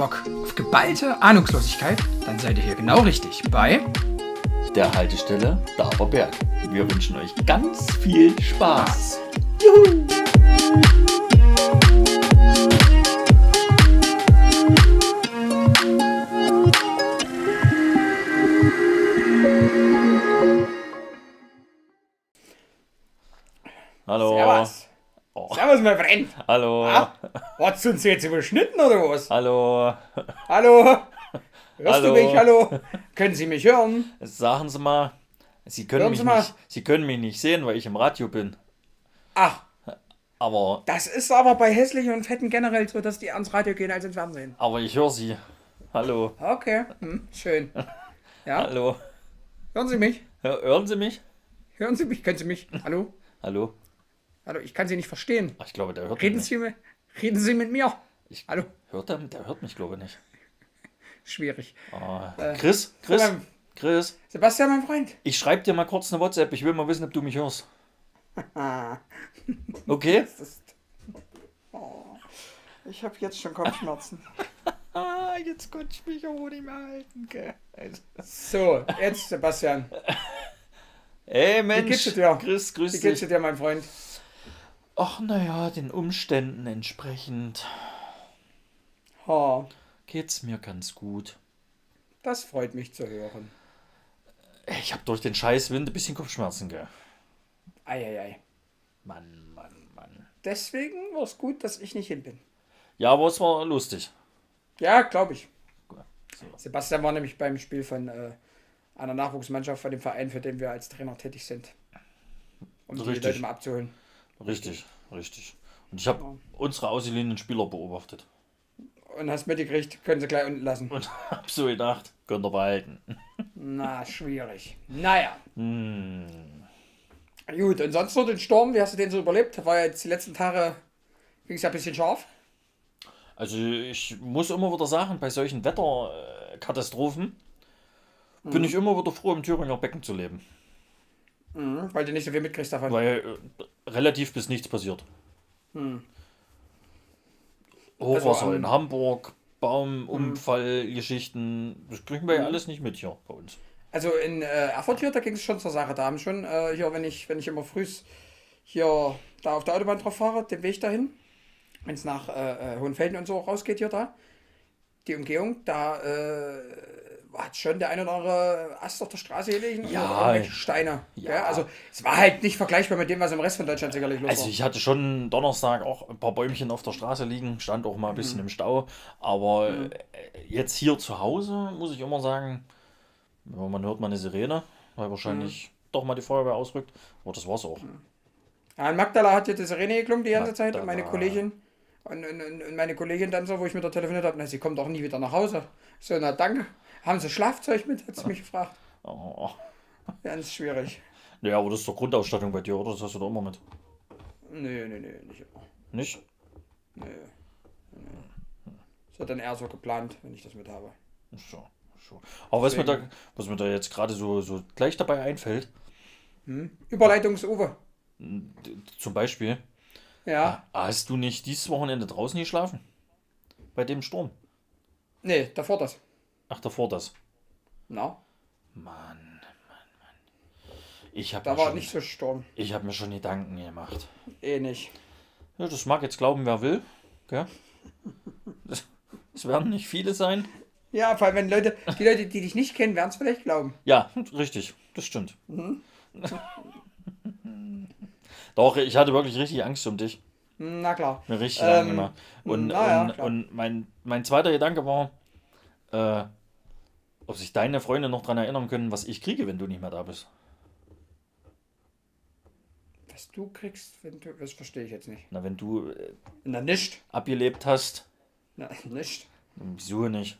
Bock auf geballte Ahnungslosigkeit? Dann seid ihr hier genau richtig bei der Haltestelle Daberberg. Wir wünschen euch ganz viel Spaß. Juhu! Hallo. Servus. Oh. Servus, mein Freund. Hallo. Ah, hat's uns jetzt überschnitten oder was? Hallo. Hallo? Hörst Hallo. du mich? Hallo? Können Sie mich hören? Sagen Sie mal, Sie können, Hören mich Sie mal. Nicht, Sie können mich nicht sehen, weil ich im Radio bin. Ach, Aber, das ist aber bei hässlichen und fetten generell so, dass die ans Radio gehen als ins Fernsehen. aber ich höre Sie. Hallo. Okay, hm, schön. Ja, Hallo. hören Sie mich? Hör, hören Sie mich? Hören Sie mich? Können Sie mich? Hallo? Hallo. Hallo, ich kann Sie nicht verstehen. Ach, ich glaube, der hört Reden mich. Sie mit, reden Sie mit mir? Ich, Hallo? Hört der, der hört mich, glaube ich, nicht. Schwierig. Ah, Chris, Chris. Chris, Sebastian, mein Freund. ich schreibe dir mal kurz eine WhatsApp. Ich will mal wissen, ob du mich hörst. Okay? ist... Oh, ich habe jetzt schon Kopfschmerzen. Ah, jetzt konnte ich mich auch nicht mehr halten, gell? So, jetzt Sebastian. Ey, Mensch. geht's dir? Chris, grüß Wie geht's dich. dir, mein Freund? Ach, naja, den Umständen entsprechend Ha, geht's mir ganz gut. das freut mich zu hören. Ich habe durch den scheiß Wind ein bisschen Kopfschmerzen, gell? Eieiei. Mann, Mann, Mann. Deswegen war es gut, dass ich nicht hin bin. Ja, aber es war lustig. Ja, glaube ich. So. Sebastian war nämlich beim Spiel von äh, einer Nachwuchsmannschaft von dem Verein, für den wir als Trainer tätig sind. Um die Richtig. Leute mal abzuholen. Richtig, richtig. Und ich habe Ja. unsere ausgeliehenen Spieler beobachtet. Und hast mitgekriegt, können sie gleich unten lassen. Und hab so gedacht, könnt ihr behalten. Na, schwierig. Naja. Hm. Gut, und sonst noch den Sturm, wie hast du den so überlebt? War jetzt die letzten Tage, ging es ja ein bisschen scharf. Also ich muss immer wieder sagen, bei solchen Wetterkatastrophen bin ich immer wieder froh, im Thüringer Becken zu leben. Mhm, weil du nicht so viel mitkriegst davon. Weil äh, relativ bis nichts passiert. Hm. Hochwasser Also, in Hamburg, Baumunfallgeschichten, das kriegen wir ja alles nicht mit hier bei uns. Also in äh, Erfurt hier, da ging es schon zur Sache. Da haben schon äh, hier, wenn ich, wenn ich immer früh hier da auf der Autobahn drauf fahre, den Weg dahin, wenn es nach äh, äh, Hohenfelden und so rausgeht hier da, die Umgehung, da äh, hat schon der ein oder andere Ast auf der Straße gelegen Ja. auch Steine. Ja. Ja. Also es war halt nicht vergleichbar mit dem, was im Rest von Deutschland sicherlich los Also war. ich hatte schon Donnerstag auch ein paar Bäumchen auf der Straße liegen, stand auch mal ein bisschen im Stau. Aber äh, jetzt hier zu Hause muss ich immer sagen, ja, man hört mal eine Sirene, weil wahrscheinlich doch mal die Feuerwehr ausrückt. Aber das war's auch. Ja, in Magdala hat hier die Sirene geklungen die ganze Zeit und meine. Kollegin und, und, und meine Kollegin dann so, wo ich mit der telefoniert habe, na, sie kommt doch nie wieder nach Hause. So, na danke. Haben Sie Schlafzeug mit? Hat sie mich gefragt. Oh. Ganz schwierig. Ja, aber das ist doch Grundausstattung bei dir, oder? Das hast du doch immer mit. Nö, nö, nö, nicht immer. Nicht? Nö. Das wird dann eher so geplant, wenn ich das mit habe. So, so. Aber was mir, da, was mir da jetzt gerade so, so gleich dabei einfällt, Überleitungs-Uwe. d- zum Beispiel, Ja. hast du nicht dieses Wochenende draußen geschlafen? Bei dem Sturm? Nee, davor das. Ach, davor das. Na, Mann, Mann, Mann. Ich habe da war schon- nicht so Sturm. ich hab mir schon Gedanken gemacht. Eh nicht. Ja, das mag jetzt glauben, wer will. Gell? Es werden nicht viele sein. Ja, vor allem, wenn Leute, die Leute, die dich nicht kennen, werden es vielleicht glauben. Ja, richtig, das stimmt. Mhm. Doch, ich hatte wirklich richtig Angst um dich. Na klar. Mir richtig Ähm, Gedanken gemacht. Und, ja, und, und mein, mein zweiter Gedanke war, äh, ob sich deine Freunde noch daran erinnern können, was ich kriege, wenn du nicht mehr da bist. Was du kriegst, wenn du. Das verstehe ich jetzt nicht. Na, wenn du äh, Na, nicht. abgelebt hast, Na, nicht. wieso nicht?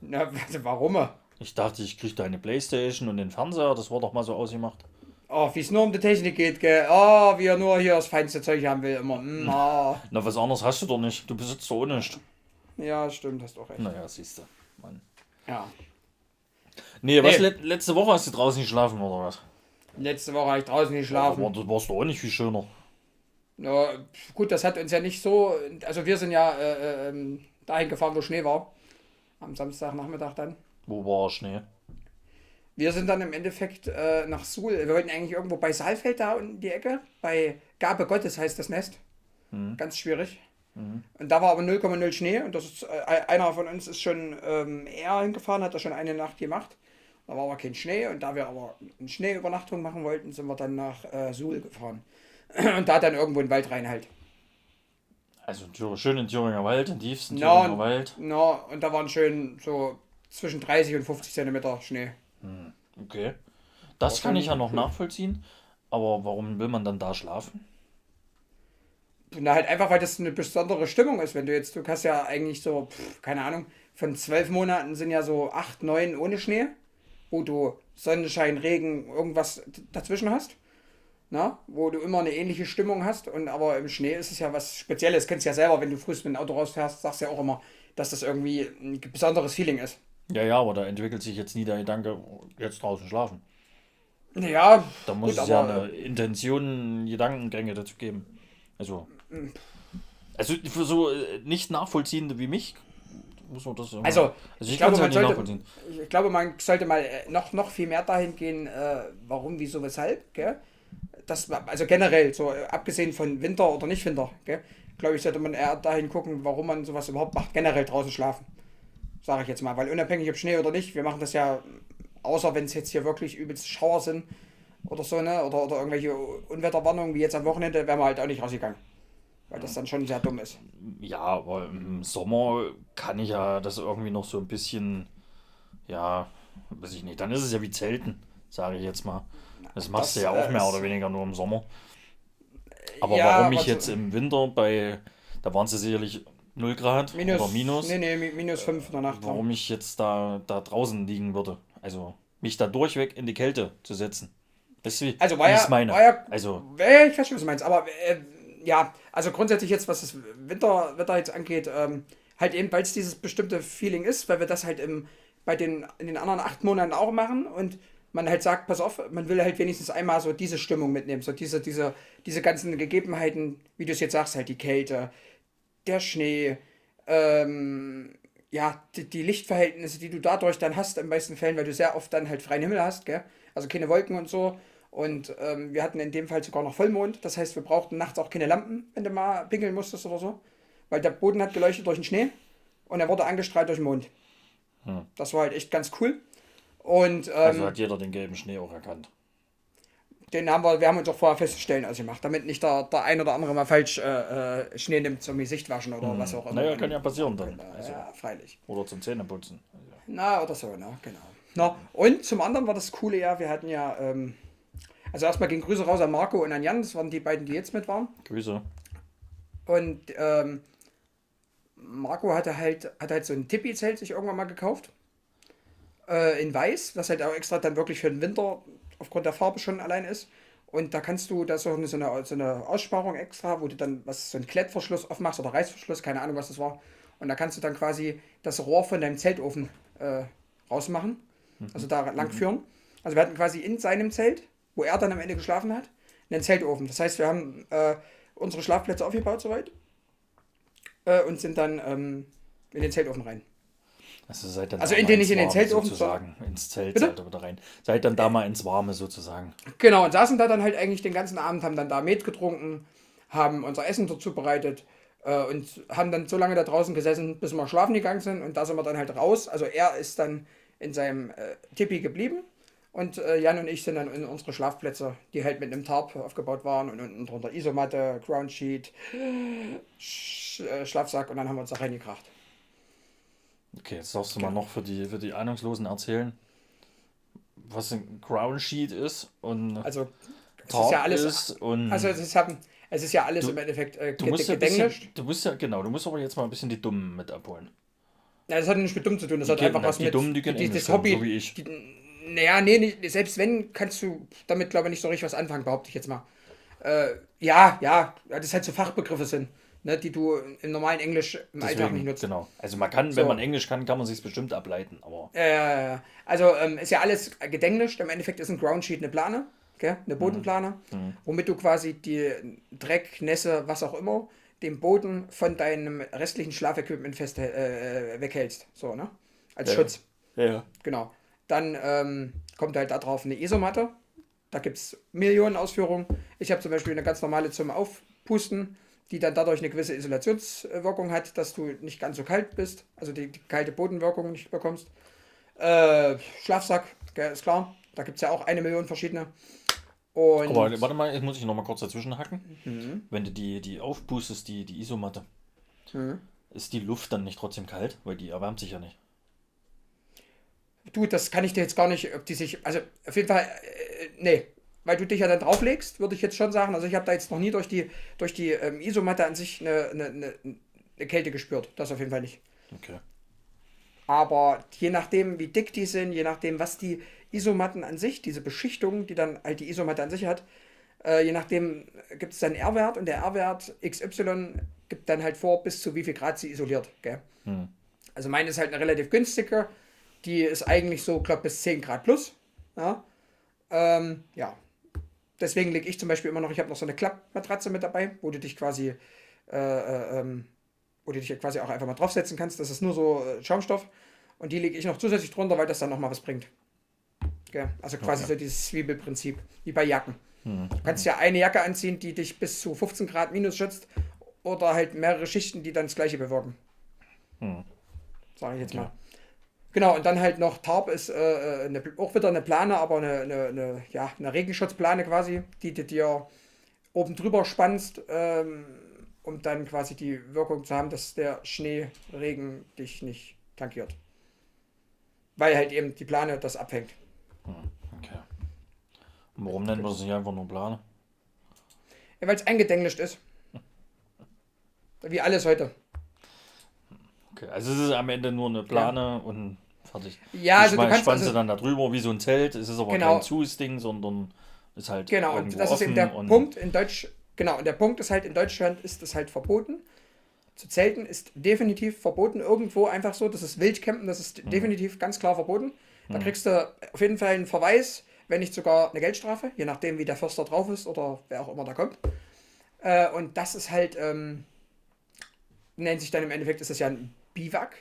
Na, warum? Ich dachte, ich kriege deine Playstation und den Fernseher, das war doch mal so ausgemacht. Oh, wie es nur um die Technik geht, gell? Oh, wie er nur hier das feinste Zeug haben will, immer. Mm, oh. Na, was anderes hast du doch nicht. Du besitzt doch ohne nichts. Ja, stimmt, hast doch recht. Naja, siehst du. Mann. Ja. Nee, was Nee. le letzte Woche hast du draußen geschlafen oder was? Letzte Woche habe ich draußen geschlafen. Aber das warst du auch nicht viel schöner. Ja, gut, das hat uns ja nicht so. Also, wir sind ja äh, äh, ähm, dahin gefahren, wo Schnee war. Am Samstagnachmittag dann. Wo war Schnee? Wir sind dann im Endeffekt äh, nach Suhl. Wir wollten eigentlich irgendwo bei Saalfeld da unten die Ecke. Bei Gabe Gottes heißt das Nest. Mhm. Ganz schwierig. Und da war aber 0,0 Schnee und das ist, äh, einer von uns ist schon ähm, eher hingefahren, hat da schon eine Nacht gemacht. Da war aber kein Schnee und da wir aber eine Schneeübernachtung machen wollten, sind wir dann nach äh, Suhl gefahren. Und da dann irgendwo in den Wald rein halt. Also schön in Thüringer Wald, im tiefsten Thüringer Wald. na, und da waren schön so zwischen 30 und 50 Zentimeter Schnee. Okay. Das kann ich ja noch cool. nachvollziehen. Aber warum will man dann da schlafen? Na, halt einfach, weil das eine besondere Stimmung ist. Wenn du jetzt, du hast ja eigentlich so, pff, keine Ahnung, von zwölf Monaten sind ja so acht, neun ohne Schnee, wo du Sonnenschein, Regen, irgendwas dazwischen hast. Na, wo du immer eine ähnliche Stimmung hast. Und aber im Schnee ist es ja was Spezielles. Kennst du ja selber, wenn du frühst mit dem Auto rausfährst, sagst du ja auch immer, dass das irgendwie ein besonderes Feeling ist. Ja, ja, aber da entwickelt sich jetzt nie der Gedanke, jetzt draußen schlafen. Ja, Da muss gut, es ja aber, eine Intention, Gedankengänge dazu geben. Also, also für so äh, nicht Nachvollziehende wie mich muss man das immer, Also, also ich, ich glaube, halt man sollte- ich glaube, man sollte mal äh, noch, noch viel mehr dahin gehen, äh, warum, wieso, weshalb, gell? Das, also generell, so äh, abgesehen von Winter oder nicht Winter, gell? glaube ich, sollte man eher dahin gucken, warum man sowas überhaupt macht, generell draußen schlafen. Sage ich jetzt mal, weil unabhängig ob Schnee oder nicht, wir machen das ja, außer wenn es jetzt hier wirklich übelst Schauer sind oder so, ne? Oder, oder irgendwelche Unwetterwarnungen, wie jetzt am Wochenende, wären wir halt auch nicht rausgegangen. Weil das dann schon sehr dumm ist. Ja, aber im Sommer kann ich ja das irgendwie noch so ein bisschen, ja, weiß ich nicht, dann ist es ja wie Zelten, sage ich jetzt mal. Das machst das, du ja auch äh, mehr oder weniger nur im Sommer. Aber Ja, warum ich aber so- jetzt im Winter bei, da waren ja sicherlich 0 Grad Minus, oder Minus, Nee, nee, mi- minus 5 in der Nacht. warum ich jetzt da, da draußen liegen würde. Also mich da durchweg in die Kälte zu setzen. Weißt du, wie Also war ja, meine? war ja, Also, ja, ich verstehe, was du meinst, aber äh, ja, also grundsätzlich jetzt, was das Winter, Wetter jetzt angeht, ähm, halt eben, weil es dieses bestimmte Feeling ist, weil wir das halt im, bei den, in den anderen acht Monaten auch machen und man halt sagt, pass auf, man will halt wenigstens einmal so diese Stimmung mitnehmen, so diese, diese, diese ganzen Gegebenheiten, wie du es jetzt sagst, halt die Kälte, der Schnee, ähm, ja, die, die Lichtverhältnisse, die du dadurch dann hast, in meisten Fällen, weil du sehr oft dann halt freien Himmel hast, gell? Also keine Wolken und so. Und ähm, wir hatten in dem Fall sogar noch Vollmond. Das heißt, wir brauchten nachts auch keine Lampen, wenn du mal pinkeln musstest oder so. Weil der Boden hat geleuchtet durch den Schnee und er wurde angestrahlt durch den Mond. Hm. Das war halt echt ganz cool. Und ähm, also hat jeder den gelben Schnee auch erkannt. den haben wir, wir haben uns auch vorher feststellen ausgemacht, damit nicht der, der ein oder andere mal falsch äh, äh, Schnee nimmt zum Gesicht waschen oder was auch immer. Naja, kann ja passieren dann. Also, ja, freilich. Oder zum Zähneputzen. Also, Na, oder so, ne, genau. Na, und zum anderen war das Coole ja, wir hatten ja, ähm, also erstmal gehen Grüße raus an Marco und an Jan, das waren die beiden, die jetzt mit waren. Grüße. Und ähm, Marco hatte halt, hat halt so ein Tippi-Zelt sich irgendwann mal gekauft. Äh, in weiß, was halt auch extra dann wirklich für den Winter aufgrund der Farbe schon allein ist. Und da kannst du, da ist auch so, eine, so eine Aussparung extra, wo du dann was so einen Klettverschluss aufmachst oder Reißverschluss, keine Ahnung, was das war. Und da kannst du dann quasi das Rohr von deinem Zeltofen äh, rausmachen, also da lang führen. Also wir hatten quasi in seinem Zelt, wo er dann am Ende geschlafen hat, einen Zeltofen. Das heißt, wir haben äh, unsere Schlafplätze aufgebaut soweit äh, und sind dann ähm, in den Zeltofen rein. Also seid dann Also da in den nicht in den Zeltofen, sozusagen. Ins Zelt seid ihr rein. Seid dann da mal ins Warme sozusagen. Genau, und saßen da dann halt eigentlich den ganzen Abend, haben dann da Met getrunken, haben unser Essen dort zubereitet äh, und haben dann so lange da draußen gesessen, bis wir schlafen gegangen sind. Und da sind wir dann halt raus. Also er ist dann in seinem äh, Tipi geblieben und äh, Jan und ich sind dann in unsere Schlafplätze, die halt mit einem Tarp aufgebaut waren und unten drunter Isomatte, Groundsheet, Sch äh, Schlafsack und dann haben wir uns da reingekracht. Okay, jetzt darfst du mal noch für die, für die Ahnungslosen erzählen, was ein Ground Sheet ist und Also es Tarp ist ja alles, ist und also es ist, es ist ja alles Du- im Endeffekt äh, du musst ja bisschen, du musst ja, genau, du musst aber jetzt mal ein bisschen die Dummen mit abholen. Ja, das hat nichts mit dumm zu tun, das hat Die einfach können- was die mit Dummen, die die, das Hobby. so wie ich. Die, naja, nee, nicht, selbst wenn, kannst du damit, glaube ich, nicht so richtig was anfangen, behaupte ich jetzt mal. Äh, ja, ja, das halt so Fachbegriffe sind, ne, die du im normalen Englisch im Alltag nicht Deswegen, nutzt. genau. Also man kann, So. wenn man Englisch kann, kann man sich bestimmt ableiten, aber Äh, also ähm, ist ja alles gedenglischt. Im Endeffekt ist ein Groundsheet eine Plane, gell? eine Bodenplane, womit du quasi die Dreck, Nässe, was auch immer, den Boden von deinem restlichen Schlafequipment fest äh, weghältst. So, ne? als Ja. Schutz. Ja, ja. Genau. Dann ähm, kommt halt da drauf eine Isomatte. Da gibt es Millionen Ausführungen. Ich habe zum Beispiel eine ganz normale zum Aufpusten, die dann dadurch eine gewisse Isolationswirkung hat, dass du nicht ganz so kalt bist, also die, die kalte Bodenwirkung nicht bekommst. Äh, Schlafsack, ist klar. Da gibt es ja auch eine Million verschiedene. Und Aber warte mal, jetzt muss ich noch mal kurz dazwischen hacken. Mhm. Wenn du die, die aufpustest, die, die Isomatte, ist die Luft dann nicht trotzdem kalt? Weil die erwärmt sich ja nicht. Du, das kann ich dir jetzt gar nicht, ob die sich, also auf jeden Fall, äh, nee, weil du dich ja dann drauflegst, würde ich jetzt schon sagen. Also ich habe da jetzt noch nie durch die, durch die ähm, Isomatte an sich eine, eine, eine, Kälte gespürt. Das auf jeden Fall nicht. Okay. Aber je nachdem, wie dick die sind, je nachdem, was die Isomatten an sich, diese Beschichtung, die dann halt die Isomatte an sich hat, äh, je nachdem gibt es dann R-Wert und der R-Wert XY gibt dann halt vor, bis zu wie viel Grad sie isoliert. Gell? Hm. Also meine ist halt eine relativ günstige. Die ist eigentlich so, glaube bis 10 Grad plus. Ja. Ähm, ja. Deswegen lege ich zum Beispiel immer noch, ich habe noch so eine Klappmatratze mit dabei, wo du dich quasi, äh, äh, ähm, wo du dich quasi auch einfach mal draufsetzen kannst. Das ist nur so äh, Schaumstoff. Und die lege ich noch zusätzlich drunter, weil das dann nochmal was bringt. Gell? Also quasi Okay. so dieses Zwiebelprinzip, wie bei Jacken. Hm. Du kannst ja eine Jacke anziehen, die dich bis zu 15 Grad minus schützt. Oder halt mehrere Schichten, die dann das gleiche bewirken. Hm. Sage ich jetzt Okay. mal. Genau, und dann halt noch Tarp ist äh, eine, auch wieder eine Plane, aber eine, eine, eine, ja, eine Regenschutzplane quasi, die du dir oben drüber spannst, ähm, um dann quasi die Wirkung zu haben, dass der Schneeregen dich nicht tankiert. Weil halt eben die Plane das abfängt. Okay. Und warum nennen wir das nicht einfach nur Plane? Ja, weil es eingedenglischt ist. Wie alles heute. Okay, also es ist am Ende nur eine Plane und fertig. Ja, ich also du mein, kannst spannst also- du dann da drüber wie so ein Zelt. Es ist aber Genau. kein Zuis-Ding, sondern ist halt Genau, und das ist eben der Punkt in Deutsch. Genau, und der Punkt ist halt, in Deutschland ist es halt verboten. Zu zelten ist definitiv verboten. Irgendwo einfach so, das ist Wildcampen, das ist definitiv ganz klar verboten. Da kriegst du auf jeden Fall einen Verweis, wenn nicht sogar eine Geldstrafe, je nachdem, wie der Förster drauf ist oder wer auch immer da kommt. Äh, und das ist halt, ähm, nennt sich dann im Endeffekt, ist das ja ein Biwak.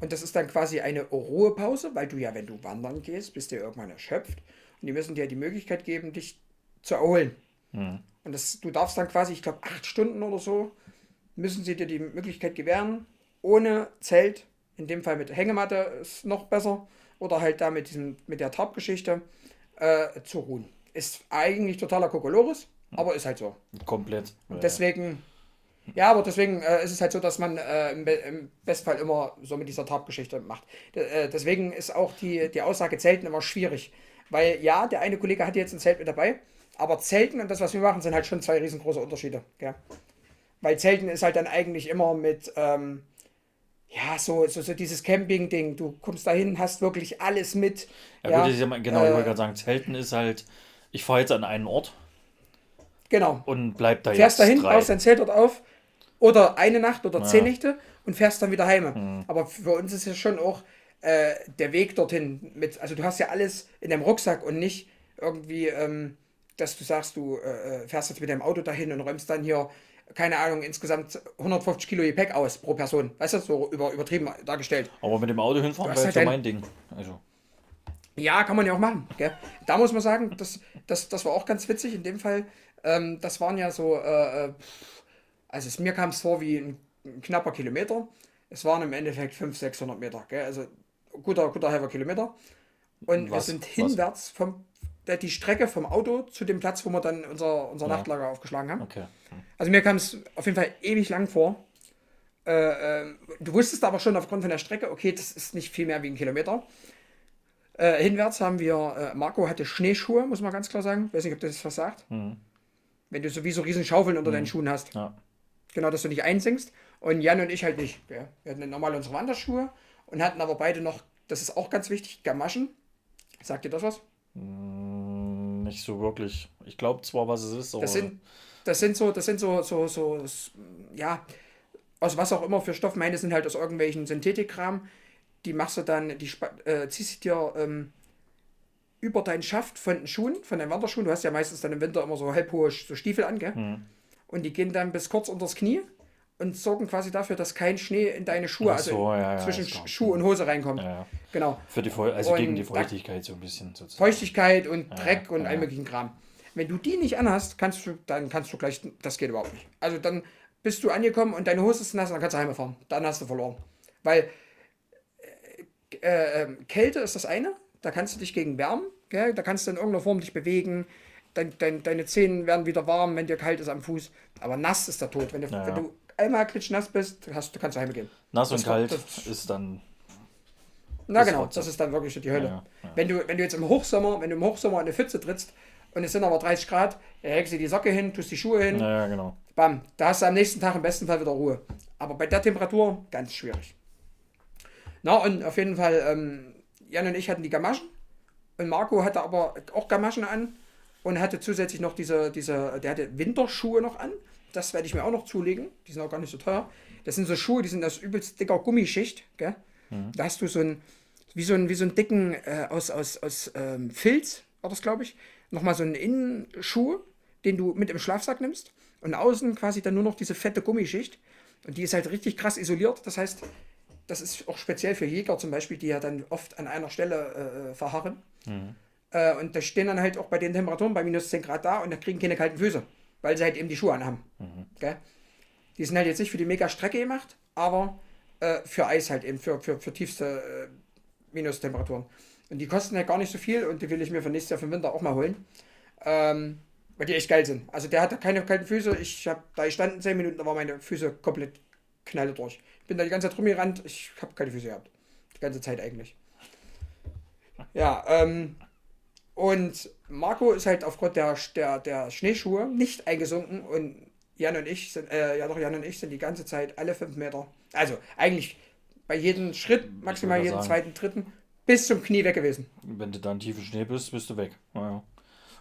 Und das ist dann quasi eine Ruhepause, weil du ja, wenn du wandern gehst, bist du ja irgendwann erschöpft. Und die müssen dir die Möglichkeit geben, dich zu erholen. Hm. Und das, du darfst dann quasi, ich glaube, acht Stunden oder so, müssen sie dir die Möglichkeit gewähren, ohne Zelt, in dem Fall mit Hängematte ist noch besser, oder halt da mit, diesem, mit der Tarpgeschichte, äh, zu ruhen. Ist eigentlich totaler Kokolores, aber ist halt so. komplett. Und deswegen, ja, aber deswegen äh, ist es halt so, dass man äh, im, Be im Bestfall immer so mit dieser Tarpgeschichte macht. D äh, deswegen ist auch die, die Aussage Zelten immer schwierig. Weil ja, der eine Kollege hat jetzt ein Zelt mit dabei, aber Zelten und das, was wir machen, sind halt schon zwei riesengroße Unterschiede. Gell? Weil Zelten ist halt dann eigentlich immer mit, ähm, ja, so, so, so dieses Camping-Ding. Du kommst dahin, hast wirklich alles mit. Ja, gut, das ist ja mal, genau, ich äh, wollte gerade sagen, Zelten ist halt, ich fahre jetzt an einen Ort Genau. und bleib da fährst jetzt dahin, drei. baust dein Zelt dort auf oder eine Nacht oder zehn Ja. Nächte und fährst dann wieder heim. Mhm. Aber für uns ist ja schon auch äh, der Weg dorthin mit, also du hast ja alles in deinem Rucksack und nicht irgendwie, ähm, dass du sagst, du äh, fährst jetzt mit deinem Auto dahin und räumst dann hier, keine Ahnung, insgesamt 150 Kilo Gepäck aus pro Person. Weißt du, so über, übertrieben dargestellt. Aber mit dem Auto hinfahren wäre jetzt ja halt mein Ding. Also, Ja, kann man ja auch machen. Gell? Da muss man sagen, das, das, das war auch ganz witzig in dem Fall. Ähm, das waren ja so, äh, äh, also es, mir kam es vor wie ein, ein knapper Kilometer. Es waren im Endeffekt 500, 600 Meter. Gell? Also guter, guter halber Kilometer. Und wir Was- sind was? hinwärts vom, der, die Strecke vom Auto zu dem Platz, wo wir dann unser, unser Ja. Nachtlager aufgeschlagen haben. okay. Also mir kam es auf jeden Fall ewig lang vor. Äh, ähm, du wusstest aber schon aufgrund von der Strecke, okay, das ist nicht viel mehr wie ein Kilometer. Äh, hinwärts haben wir, äh, Marco hatte Schneeschuhe, muss man ganz klar sagen. Weiß nicht, ob das was sagt. Mhm. Wenn du sowieso riesen Schaufeln unter deinen Schuhen hast. Ja. Genau, dass du nicht einsinkst. Und Jan und ich halt nicht. Gell? Wir hatten normal unsere Wanderschuhe und hatten aber beide noch, das ist auch ganz wichtig, Gamaschen. Sagt dir das was? Mm, Nicht so wirklich. Ich glaube zwar, was es ist, aber Das sind, das sind so, das sind so, so, so, s- ja, aus was auch immer für Stoff. Meine sind halt aus irgendwelchen Synthetikkram. Die machst du dann, die äh, ziehst du dir ähm, über deinen Schaft von den Schuhen, von deinen Wanderschuhen. Du hast ja meistens dann im Winter immer so halbhohe so Stiefel an, gell? Mhm. Und die gehen dann bis kurz unters Knie. und sorgen quasi dafür, dass kein Schnee in deine Schuhe, Ach so, also ja, ja, zwischen. Schuh und Hose reinkommt. Ja. Genau. Für die Feu also gegen Und die da- Feuchtigkeit so ein bisschen sozusagen. Feuchtigkeit und Dreck und ja. all möglichen Kram. Wenn du die nicht anhast, kannst du, dann kannst du gleich, das geht überhaupt nicht. Also dann bist du angekommen und deine Hose ist nass, dann kannst du heimfahren. Dann hast du verloren. Weil äh, äh, Kälte ist das eine, da kannst du dich gegen wärmen, gell? da kannst du in irgendeiner Form dich bewegen, dein, dein, deine Zähne werden wieder warm, wenn dir kalt ist am Fuß. Aber nass ist der Tod. Wenn du, Ja, wenn ja. du einmal klitschnass bist, hast, du kannst du heimgehen. Nass und Das kalt das- ist dann. Na genau, Rotze. das ist dann wirklich die Hölle. Ja. Wenn, du, wenn du jetzt im Hochsommer, wenn du im Hochsommer in eine Pfütze trittst und es sind aber 30 Grad, hängst du die Socke hin, tust die Schuhe hin, Ja, ja, genau. bam, da hast du am nächsten Tag im besten Fall wieder Ruhe. Aber bei der Temperatur ganz schwierig. Na und auf jeden Fall, ähm, Jan und ich hatten die Gamaschen und Marco hatte aber auch Gamaschen an und hatte zusätzlich noch diese, diese, der hatte Winterschuhe noch an. Das werde ich mir auch noch zulegen. Die sind auch gar nicht so teuer. Das sind so Schuhe, die sind aus übelst dicker Gummischicht. Gell? Da hast du so ein, wie so einen, wie so einen dicken, äh, aus, aus, aus ähm, Filz, war das glaube ich, nochmal so einen Innenschuh, den du mit im Schlafsack nimmst. Und außen quasi dann nur noch diese fette Gummischicht. Und die ist halt richtig krass isoliert. Das heißt, das ist auch speziell für Jäger zum Beispiel, die ja dann oft an einer Stelle äh, verharren. Äh, und da stehen dann halt auch bei den Temperaturen bei minus 10 Grad da und da kriegen keine kalten Füße, weil sie halt eben die Schuhe anhaben. Gell? Die sind halt jetzt nicht für die mega Strecke gemacht, aber äh, für Eis halt eben, für, für, für tiefste äh, Minustemperaturen. Und die kosten halt gar nicht so viel und die will ich mir für nächstes Jahr für den Winter auch mal holen. Ähm, weil die echt geil sind. Also der hatte keine kalten Füße. Ich habe da gestanden 10 Minuten, da waren meine Füße komplett knalle durch. Ich bin da die ganze Zeit rumgerannt, ich habe keine Füße gehabt. Die ganze Zeit eigentlich. Ja, ähm, und Marco ist halt aufgrund der, der, der Schneeschuhe nicht eingesunken und Jan und ich sind, äh, ja doch, Jan und ich sind die ganze Zeit alle fünf Meter. Also eigentlich bei jedem Schritt, maximal jeden sagen. zweiten, dritten, bis zum Knie weg gewesen. Wenn du dann tief im Schnee bist, bist du weg. Ja, ja.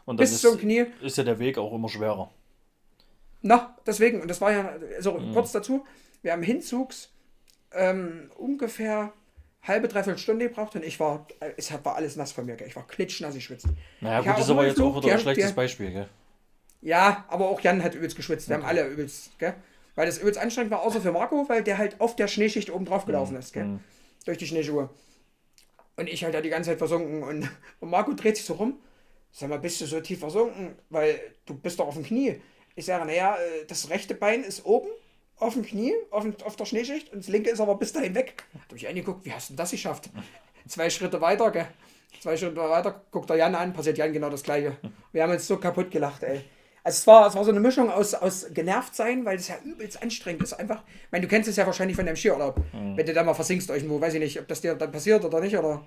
Und dann Bis ist, zum Knie. ist ja der Weg auch immer schwerer. Na, deswegen, und das war ja, also Mhm. kurz dazu, wir haben Hinzugs ähm, ungefähr halbe, dreiviertel Stunde gebraucht und ich war, äh, es war alles nass von mir, gell. ich war klitschnass geschwitzt. Naja, Ich gut, das ist aber jetzt auch wieder ein schlechtes Beispiel, gell? Ja, aber auch Jan hat übelst geschwitzt, wir haben alle übelst, gell? Weil das übelst anstrengend war, außer für Marco, weil der halt auf der Schneeschicht oben drauf gelaufen ist, gell? Durch die Schneeschuhe. Und ich halt da die ganze Zeit versunken und, und Marco dreht sich so rum. Sag mal, bist du so tief versunken? Weil du bist doch auf dem Knie. Ich sage, naja, äh, das rechte Bein ist oben auf dem Knie, auf, dem, auf der Schneeschicht und das linke ist aber bis dahin weg. Da habe ich angeguckt, wie hast du denn das geschafft? Zwei Schritte weiter, gell? Zwei Schritte weiter, guckt der Jan an, passiert Jan genau das gleiche. Wir haben uns so kaputt gelacht, ey. Also es war, es war so eine Mischung aus, aus genervt sein, weil es ja übelst anstrengend ist. Einfach, ich meine, du kennst es ja wahrscheinlich von deinem Skiurlaub. Wenn du da mal versinkst irgendwo, weiß ich nicht, ob das dir dann passiert oder nicht, oder.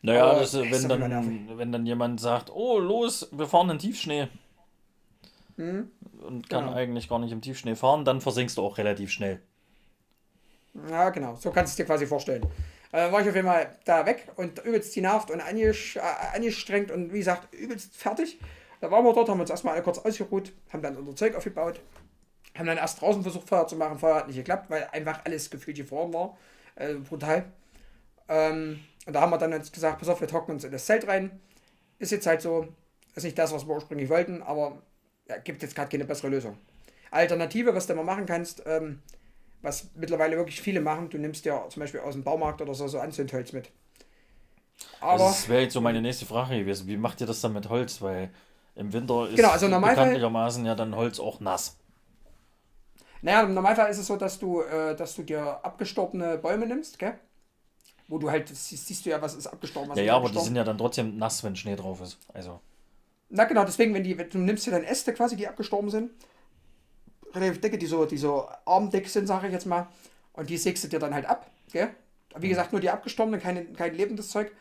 Naja, das, wenn, dann, wenn dann jemand sagt, oh, los, wir fahren in Tiefschnee. Und kann Genau. eigentlich gar nicht im Tiefschnee fahren, dann versinkst du auch relativ schnell. Ja, genau, so kannst du es dir quasi vorstellen. Äh, war ich auf jeden Fall da weg und übelst genervt und angesch äh, angestrengt und wie gesagt, übelst fertig. Da waren wir dort, haben uns erstmal alle kurz ausgeruht, haben dann unser Zeug aufgebaut, haben dann erst draußen versucht, Feuer zu machen. Feuer hat nicht geklappt, weil einfach alles gefühlt gefroren war. Äh, brutal. Ähm, und da haben wir dann uns gesagt, pass auf, wir trocknen uns in das Zelt rein. Ist jetzt halt so, ist nicht das, was wir ursprünglich wollten, aber ja, gibt jetzt gerade keine bessere Lösung. Alternative, was du mal machen kannst, ähm, was mittlerweile wirklich viele machen, du nimmst ja zum Beispiel aus dem Baumarkt oder so, so Anzündholz mit. Aber das wäre jetzt so meine nächste Frage gewesen. Wie macht ihr das dann mit Holz? Weil im Winter ist Genau, also bekanntlichermaßen ja dann Holz auch nass. naja, im Normalfall ist es so, dass du, äh, dass du dir abgestorbene Bäume nimmst, gell? Wo du halt, siehst, siehst du ja, was ist abgestorben, was Ja, ist ja, aber die sind ja dann trotzdem nass, wenn Schnee drauf ist. Also, Na genau, deswegen, wenn die, wenn du nimmst dir dann Äste quasi, die abgestorben sind, relativ dicke, die so, die so armdick sind, sage ich jetzt mal, und die sägst du dir dann halt ab, gell? Wie gesagt, nur die abgestorbenen, kein, kein lebendes Zeug.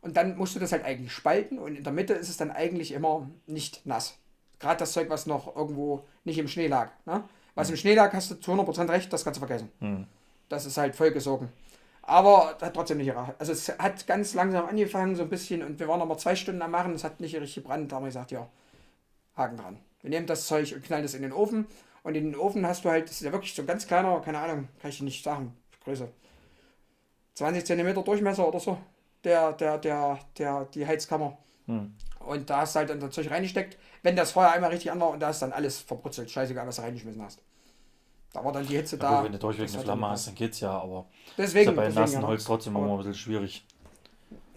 Und dann musst du das halt eigentlich spalten und in der Mitte ist es dann eigentlich immer nicht nass. Gerade das Zeug, was noch irgendwo nicht im Schnee lag. Ne? Was im Schnee lag, hast du zu 100% recht, das kannst du vergessen. Das ist halt vollgesogen. Aber das hat trotzdem nicht gereicht. Also es hat ganz langsam angefangen, so ein bisschen, und wir waren aber zwei Stunden am Machen, es hat nicht richtig gebrannt. Da haben wir gesagt, ja, Haken dran. Wir nehmen das Zeug und knallen das in den Ofen. Und in den Ofen hast du halt, das ist ja wirklich so ein ganz kleiner, keine Ahnung, kann ich dir nicht sagen, Größe. 20 cm Durchmesser oder so, der, der, der, der, die Heizkammer. Und da hast du halt dann das Zeug reingesteckt. Wenn das Feuer einmal richtig an war und da ist dann alles verbrutzelt. Scheißegal, was du reingeschmissen hast. Da war dann die Hitze Ja, da. gut, wenn du durchweg Das eine Flamme hast, dann geht's ja, aber Deswegen, ist ja bei ja. Holz trotzdem immer ein bisschen schwierig.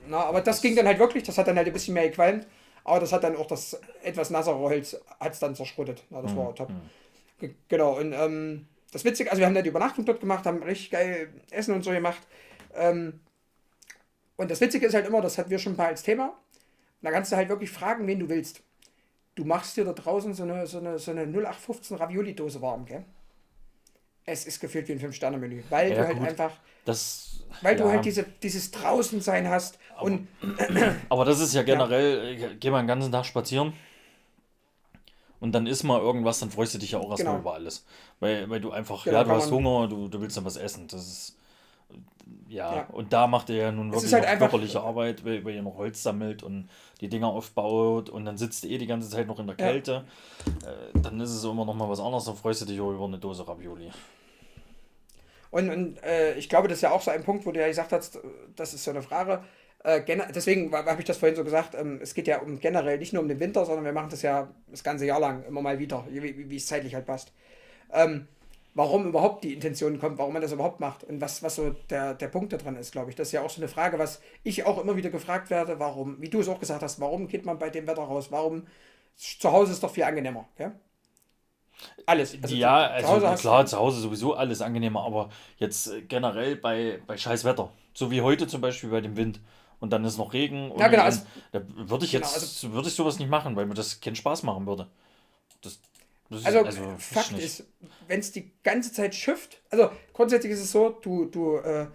Na, aber das ging dann halt wirklich, das hat dann halt ein bisschen mehr gequalmt. Aber das hat dann auch das etwas nassere Holz hat es dann zerschrottet. Ja, das war top. Ge- Genau, und ähm, das Witzige, also wir haben dann die Übernachtung dort gemacht, haben richtig geil Essen und so gemacht. Ähm, und das Witzige ist halt immer, das hatten wir schon ein paar als Thema. Und da kannst du halt wirklich fragen, wen du willst. Du machst dir da draußen so eine, so eine, so eine 0815 Ravioli-Dose warm, gell? Es ist gefühlt wie ein Fünf-Sterne-Menü, weil Ja, du halt gut. einfach, Das, weil du ja. halt diese, dieses Draußensein hast und Aber das ist ja generell, äh, geh mal den ganzen Tag spazieren und dann isst mal irgendwas, dann freust du dich ja auch erstmal Genau. über alles. Weil, weil du einfach, Genau, ja, du hast Hunger, du, du willst dann was essen. Das ist, ja, Ja. und da macht er ja nun wirklich halt körperliche Arbeit, weil, weil ihr noch Holz sammelt und die Dinger aufbaut und dann sitzt eh die ganze Zeit noch in der Ja. Kälte. Äh, dann ist es immer noch mal was anderes, dann freust du dich auch über eine Dose Ravioli. Und, und äh, ich glaube, das ist ja auch so ein Punkt, wo du ja gesagt hast, das ist so eine Frage. Äh, deswegen habe ich das vorhin so gesagt, ähm, es geht ja um generell nicht nur um den Winter, sondern wir machen das ja das ganze Jahr lang immer mal wieder, wie, wie, wie es zeitlich halt passt. Ähm, warum überhaupt die Intention kommt, warum man das überhaupt macht und was, was so der, der Punkt da dran ist, glaube ich. Das ist ja auch so eine Frage, was ich auch immer wieder gefragt werde, warum, wie du es auch gesagt hast, warum geht man bei dem Wetter raus? Warum zu Hause ist doch viel angenehmer, gell? Alles. Also ja, zu- also zu klar, zu Hause sowieso alles angenehmer, aber jetzt äh, generell bei, bei scheiß Wetter. So wie heute zum Beispiel bei dem Wind. Und dann ist noch Regen. Und, Ja, genau, also- da würde ich genau, jetzt würde ich sowas nicht machen, weil mir das keinen Spaß machen würde. Also, weiß Fakt ich ist, wenn es die ganze Zeit schifft, also grundsätzlich ist es so, du, du, äh,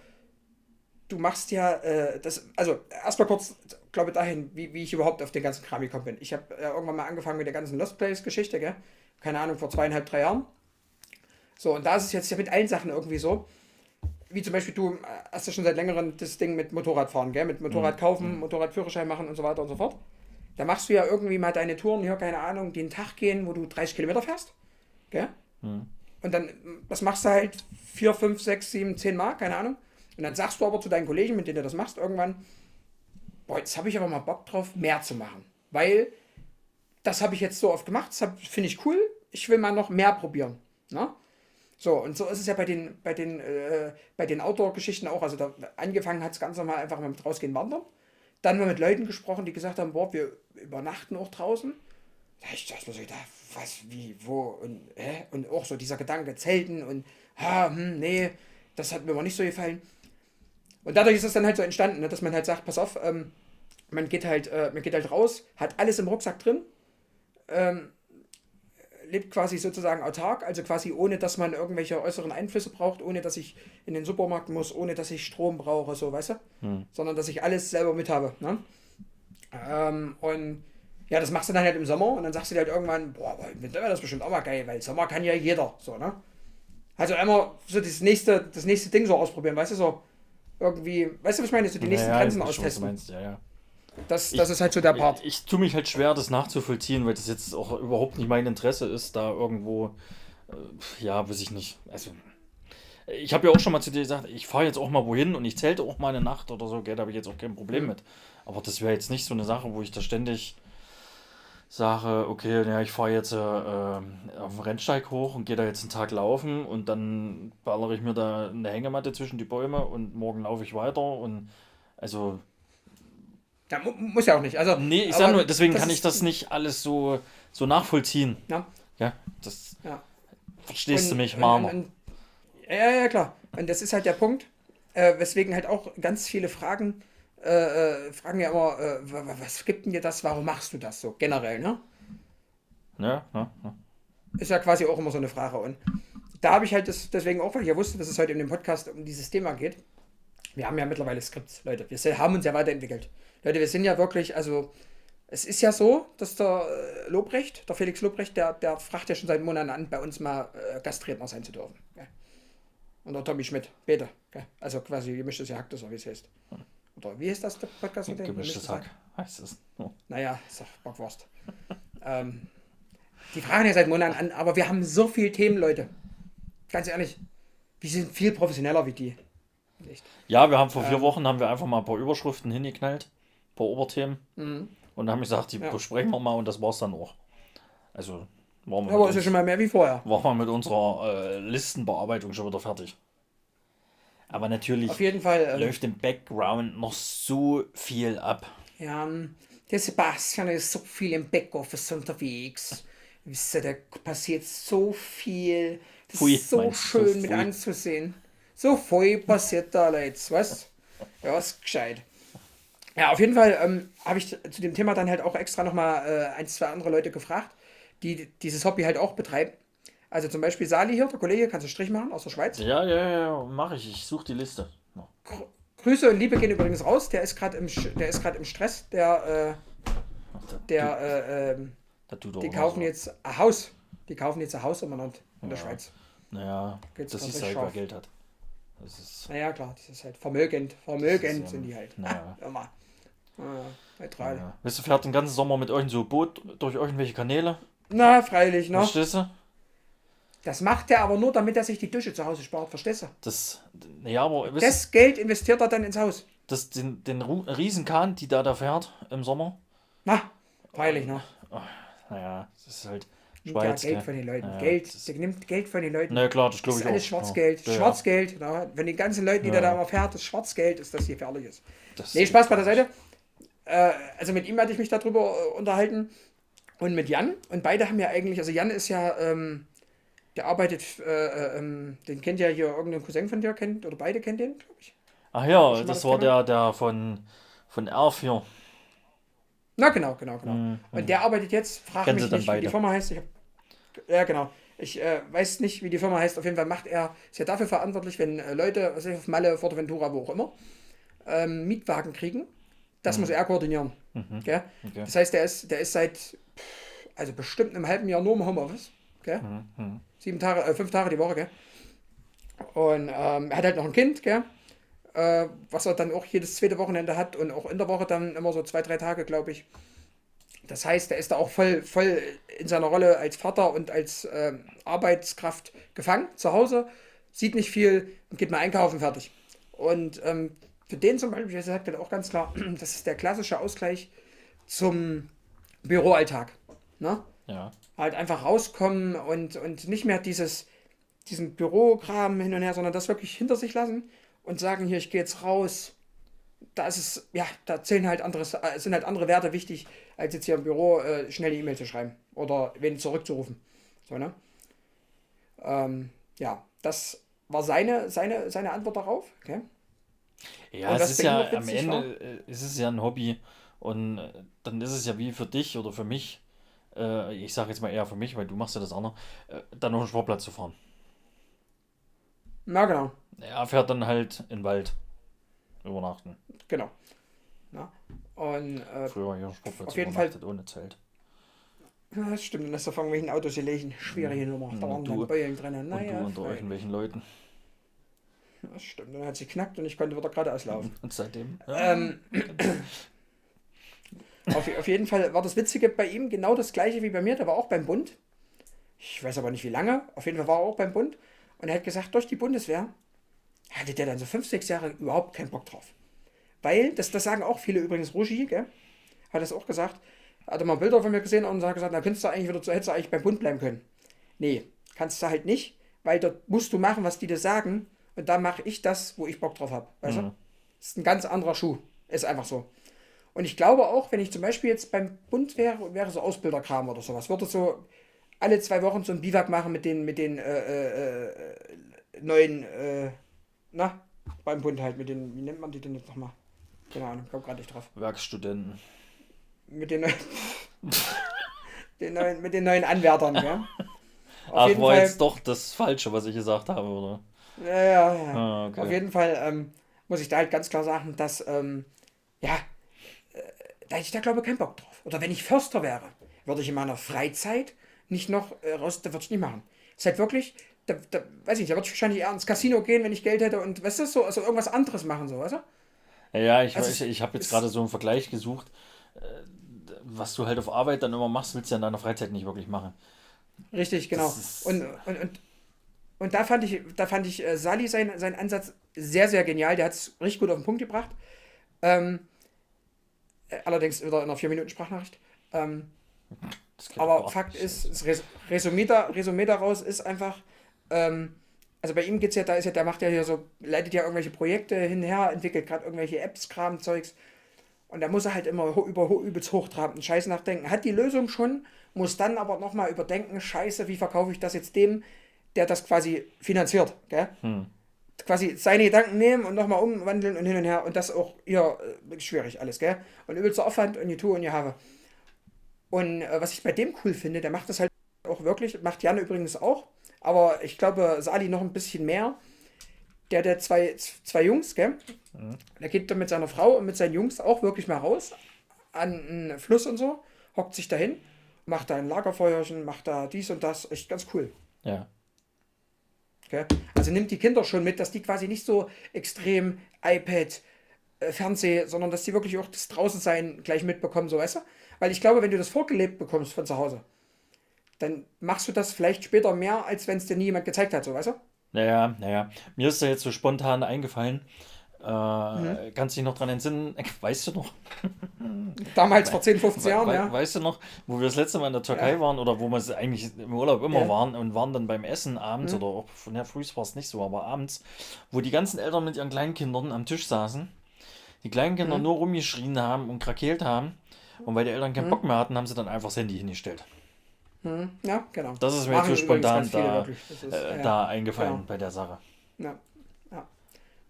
du machst ja, äh, das, also erstmal kurz, glaube dahin, wie, wie ich überhaupt auf den ganzen Kram gekommen bin. Ich habe ja irgendwann mal angefangen mit der ganzen Lost Place-Geschichte, gell? Keine Ahnung, vor zweieinhalb, drei Jahren. So, und da ist es jetzt ja mit allen Sachen irgendwie so, wie zum Beispiel du äh, hast ja schon seit längerem das Ding mit Motorradfahren, gell? Mit Motorrad kaufen, Motorradführerschein machen und so weiter und so fort. Da machst du ja irgendwie mal deine Touren hier, keine Ahnung, den Tag gehen, wo du 30 Kilometer fährst. Gell? Und dann, das machst du halt 4, 5, 6, 7, 10 Mal, keine Ahnung. Und dann sagst du aber zu deinen Kollegen, mit denen du das machst, irgendwann, boah, jetzt habe ich aber mal Bock drauf, mehr zu machen. Weil das habe ich jetzt so oft gemacht, das finde ich cool, ich will mal noch mehr probieren. Ne? So, und so ist es ja bei den, bei den, äh, bei den Outdoor-Geschichten auch. Also da angefangen hat es ganz normal einfach mal mit rausgehen wandern. Dann mal mit Leuten gesprochen, die gesagt haben, boah, wir übernachten auch draußen. Da ich dachte mir so gedacht, was, wie, wo und, hä? und auch so dieser Gedanke, Zelten und, ha, hm, nee, das hat mir aber nicht so gefallen. Und dadurch ist es dann halt so entstanden, ne, dass man halt sagt, pass auf, ähm, man geht halt, äh, man geht halt raus, hat alles im Rucksack drin, ähm, lebt quasi sozusagen autark, also quasi ohne, dass man irgendwelche äußeren Einflüsse braucht, ohne dass ich in den Supermarkt muss, ohne dass ich Strom brauche, so, weißt du? Sondern dass ich alles selber mit habe. Ne? Ähm, und ja, das machst du dann halt im Sommer und dann sagst du dir halt irgendwann, boah, aber im Winter wäre das bestimmt auch mal geil, weil Sommer kann ja jeder, so, ne? Also einmal so das nächste, das nächste Ding so ausprobieren, weißt du, so irgendwie, weißt du, was ich meine, so die nächsten Naja, Grenzen austesten. meinst, ja, ja. Das, das ist halt so der Part. Ich, ich tue mich halt schwer, das nachzuvollziehen, weil das jetzt auch überhaupt nicht mein Interesse ist, da irgendwo, äh, ja, weiß ich nicht. Also, ich habe ja auch schon mal zu dir gesagt, ich fahre jetzt auch mal wohin und ich zelte auch mal eine Nacht oder so, gell, da habe ich jetzt auch kein Problem Mhm. mit. Aber das wäre jetzt nicht so eine Sache, wo ich da ständig sage, okay, ja, ich fahre jetzt äh, äh, auf den Rennsteig hoch und gehe da jetzt einen Tag laufen und dann ballere ich mir da eine Hängematte zwischen die Bäume und morgen laufe ich weiter und also Ja, mu muss ja auch nicht. Also, Nee, ich aber sag nur, deswegen kann ich das nicht alles so, so nachvollziehen. Ja. Ja, das Ja. verstehst du Und- mich, und- Marmer. und- Ja, ja, klar. Und das ist halt der Punkt, äh, weswegen halt auch ganz viele Fragen, äh, äh, fragen ja immer, äh, wa- wa- was gibt denn dir das, warum machst du das so, generell, ne? Ja, ja, ja. Ist ja quasi auch immer so eine Frage. Und da habe ich halt das, deswegen auch, weil ich ja wusste, dass es heute in dem Podcast um dieses Thema geht. Wir haben ja mittlerweile Skripts, Leute. Wir haben uns ja weiterentwickelt. Leute, wir sind ja wirklich, also es ist ja so, dass der äh, Lobrecht, der Felix Lobrecht, der, der fragt ja schon seit Monaten an, bei uns mal äh, Gastredner sein zu dürfen. Gell? Und der Tommy Schmidt, bitte. Gell? Also quasi gemischtes Hack, das so wie es heißt. Oder wie ist das der Podcast? mit? Gemischtes Hack heißt es. Oh. Naja, ist doch Bockwurst. ähm, die fragen ja seit Monaten an, aber wir haben so viele Themen, Leute. Ganz ehrlich, wir sind viel professioneller wie die. Echt. Ja, wir haben vor Ähm. vier Wochen haben wir einfach mal ein paar Überschriften hingeknallt, ein paar Oberthemen. Und haben gesagt, die Mhm. Ja. besprechen wir mal und das war's dann auch. Also, Waren wir, Aber ist ja schon mal mehr wie vorher. waren wir mit unserer äh, Listenbearbeitung schon wieder fertig. Aber natürlich Auf jeden Fall. ähm, läuft im Background noch so viel ab. Ja, ähm, der Sebastian ist so viel im Backoffice unterwegs. Wisst ihr, da passiert so viel. Das Pfui, ist so schön so mit anzusehen. So viel passiert da, Leute, weißt Ja, ist gescheit. Ja, auf jeden Fall ähm, habe ich zu dem Thema dann halt auch extra nochmal äh, ein, zwei andere Leute gefragt, die dieses Hobby halt auch betreiben. Also zum Beispiel Sali hier, der Kollege, kannst du Strich machen aus der Schweiz. Ja, ja, ja, mache ich. Ich suche die Liste. Ja. Gr- Grüße und Liebe gehen übrigens raus. Der ist gerade im, der ist gerade im Stress. Der, äh, der, äh, ähm, Die kaufen so. jetzt ein Haus. Die kaufen jetzt ein Haus umbenannt in der Ja. Schweiz. Naja, Geht's das ist halt, wer scharf. Geld hat. Das ist. Naja, klar, das ist halt vermögend. Vermögend ja- sind die halt. naja. Immer. Ah, neutral. Ja. Weißt du, fährt den ganzen Sommer mit irgend so Boot durch irgendwelche Kanäle. Na, freilich, ne? Verstehst du? Das macht er aber nur, damit er sich die Dusche zu Hause spart, verstehst du? Das. Naja, aber du, Das Geld investiert er dann ins Haus. das, den, den Riesenkahn, die da, da fährt im Sommer. Na, freilich, ne? Naja, das ist halt Nimmt ja Schweiz. Geld von den Leuten. Ja, Geld, das- der nimmt Geld von den Leuten. Na klar, das das glaube ist ich alles auch. Schwarzgeld. Ja. Ja, Schwarzgeld. Ja. Wenn den ganzen Leuten, die Ja. da immer fährt, das Schwarzgeld ist, das gefährlich ist. Das, Nee, Spaß bei der Seite. Äh, also mit ihm hatte ich mich darüber äh, unterhalten und mit Jan. Und beide haben ja eigentlich, also Jan ist ja, ähm, der arbeitet, äh, äh, ähm, den kennt ja hier irgendein Cousin von dir, kennt, oder beide kennt den, glaube ich. Ach ja, das das war der, der von, von R4. Na genau, genau, genau. Mhm. Und der arbeitet jetzt, frag Kennen mich nicht, wie die beide? Firma heißt. Ich hab, ja, genau. Ich äh, weiß nicht, wie die Firma heißt. Auf jeden Fall macht er, ist ja dafür verantwortlich, wenn äh, Leute, was weiß ich, auf Malle, Forteventura, wo auch immer, ähm, Mietwagen kriegen. Das muss er koordinieren. Mhm. Okay. Das heißt, der ist, der ist seit, also bestimmt einem halben Jahr nur im Homeoffice. Gell? Mhm. Sieben Tage, äh, fünf Tage die Woche, gell? Und ähm, er hat halt noch ein Kind, gell? Äh, was er dann auch jedes zweite Wochenende hat und auch in der Woche dann immer so zwei, drei Tage, glaube ich. Das heißt, er ist da auch voll, voll in seiner Rolle als Vater und als ähm, Arbeitskraft gefangen zu Hause, sieht nicht viel und geht mal einkaufen, fertig. Und ähm, für den zum Beispiel, das sagt er auch ganz klar, das ist der klassische Ausgleich zum Büroalltag. Ne? Ja. Halt einfach rauskommen und, und nicht mehr dieses, diesen Bürokram hin und her, sondern das wirklich hinter sich lassen und sagen, hier, ich gehe jetzt raus. Da ist es, ja, da zählen halt andere, äh, sind halt andere Werte wichtig, als jetzt hier im Büro äh, schnell die E-Mail zu schreiben oder wen zurückzurufen. So, ne? Ähm, ja, das war seine, seine, seine Antwort darauf. Okay? Ja, Und es ist ja am Ende äh, ist es ja ein Hobby und äh, dann ist es ja wie für dich oder für mich, äh, ich sage jetzt mal eher für mich, weil du machst ja das andere, äh, dann auf den Sportplatz zu fahren. Na, genau. Er fährt dann halt in den Wald übernachten. Genau. Na? Und äh, Früher hier Sportplatz Auf jeden übernachtet ohne Zelt. Ja, Das stimmt, und das ist von irgendwelchen Autos gelegen. Schwierige Nummer. Da Und waren dann Beulen drin. Und Naja, du unter irgendwelchen Leuten. das stimmt. Dann hat sie knackt und ich konnte wieder geradeaus laufen. Und seitdem. Ähm, auf, auf jeden Fall war das Witzige bei ihm genau das gleiche wie bei mir. Der war auch beim Bund. Ich weiß aber nicht wie lange. Auf jeden Fall war er auch beim Bund. Und er hat gesagt, durch die Bundeswehr hatte der dann so fünf, sechs Jahre überhaupt keinen Bock drauf. Weil, das, das sagen auch viele übrigens, Ruschi, gell? Hat das auch gesagt. Hat er mal Bilder von mir gesehen und hat gesagt, na könntest du eigentlich wieder zu, hättest du eigentlich beim Bund bleiben können. Nee, kannst du halt nicht, weil dort musst du machen, was die dir sagen. Und da mache ich das, wo ich Bock drauf habe. Weißt du? Das ist ein ganz anderer Schuh. Ist einfach so. Und ich glaube auch, wenn ich zum Beispiel jetzt beim Bund wäre, wäre so Ausbilderkram oder sowas, würde so alle zwei Wochen so ein Biwak machen mit den, mit den äh, äh, äh, neuen, äh, na, beim Bund halt, mit den, wie nennt man die denn jetzt nochmal? Keine Ahnung, komm gerade nicht drauf. Werkstudenten. Mit den neuen, den neuen, mit den neuen Anwärtern, ja. Auf Ach, jeden war Fall, jetzt doch das Falsche, was ich gesagt habe, oder? Ja, ja, ja. Ah, okay. Auf jeden Fall ähm, muss ich da halt ganz klar sagen, dass, ähm, ja, da hätte ich da glaube ich keinen Bock drauf. Oder wenn ich Förster wäre, würde ich in meiner Freizeit nicht noch äh, raus, da würde ich nicht machen. ist halt wirklich, da, da weiß ich nicht, da würde ich wahrscheinlich eher ins Casino gehen, wenn ich Geld hätte und, weißt du, so, also irgendwas anderes machen, so, weißt du? Ja, ich, Also weiß, es- ich habe jetzt es- gerade so einen Vergleich gesucht. äh, Was du halt auf Arbeit dann immer machst, willst du ja in deiner Freizeit nicht wirklich machen. Richtig, genau. Und, und, und, und da fand ich, da fand ich äh, Sali seinen sein Ansatz sehr, sehr genial. Der hat es richtig gut auf den Punkt gebracht. Ähm, äh, allerdings wieder in einer 4-Minuten-Sprachnachricht. Ähm, Aber Fakt ist, das Res Resümee, da, Resümee daraus ist einfach, ähm, also bei ihm geht es ja, da ist ja, der macht ja hier so, leitet ja irgendwelche Projekte hinher, entwickelt gerade irgendwelche Apps, Kram, Zeugs. Und da muss er halt immer über übelst hochtrabenden Scheiß nachdenken. Hat die Lösung schon, muss dann aber nochmal überdenken, scheiße, wie verkaufe ich das jetzt dem, der das quasi finanziert, gell? Hm. Quasi seine Gedanken nehmen und nochmal umwandeln und hin und her und das auch ja äh, schwierig alles, gell? Und übelster Aufwand und die tue und die habe. Und äh, was ich bei dem cool finde, der macht das halt auch wirklich, macht Jan übrigens auch, aber ich glaube, Sali noch ein bisschen mehr. Der, der zwei, zwei Jungs, gell? Mhm. Der geht dann mit seiner Frau und mit seinen Jungs auch wirklich mal raus an einen Fluss und so, hockt sich dahin, macht da ein Lagerfeuerchen, macht da dies und das. Echt ganz cool. Ja. Okay? Also nimmt die Kinder schon mit, dass die quasi nicht so extrem iPad, äh, Fernseh, sondern dass die wirklich auch das Draußensein gleich mitbekommen, so weißt du? Weil ich glaube, wenn du das vorgelebt bekommst von zu Hause, dann machst du das vielleicht später mehr, als wenn es dir nie jemand gezeigt hat, so weißt du? Naja, naja. Mir ist da jetzt so spontan eingefallen. Äh, mhm. Kannst du dich noch dran entsinnen? Weißt du noch? Damals vor 10, 15 Jahren, we ja. Weißt du noch, wo wir das letzte Mal in der Türkei ja. waren oder wo wir eigentlich im Urlaub immer ja. waren und waren dann beim Essen abends mhm. oder auch von der früh war es nicht so, aber abends, wo die ganzen Eltern mit ihren Kleinkindern am Tisch saßen, die Kleinkinder mhm. nur rumgeschrien haben und krakeelt haben und weil die Eltern keinen mhm. Bock mehr hatten, haben sie dann einfach das Handy hingestellt. Mhm. Ja, genau. Das ist mir jetzt so spontan da, ist, äh, ja, da eingefallen genau. bei der Sache. Ja.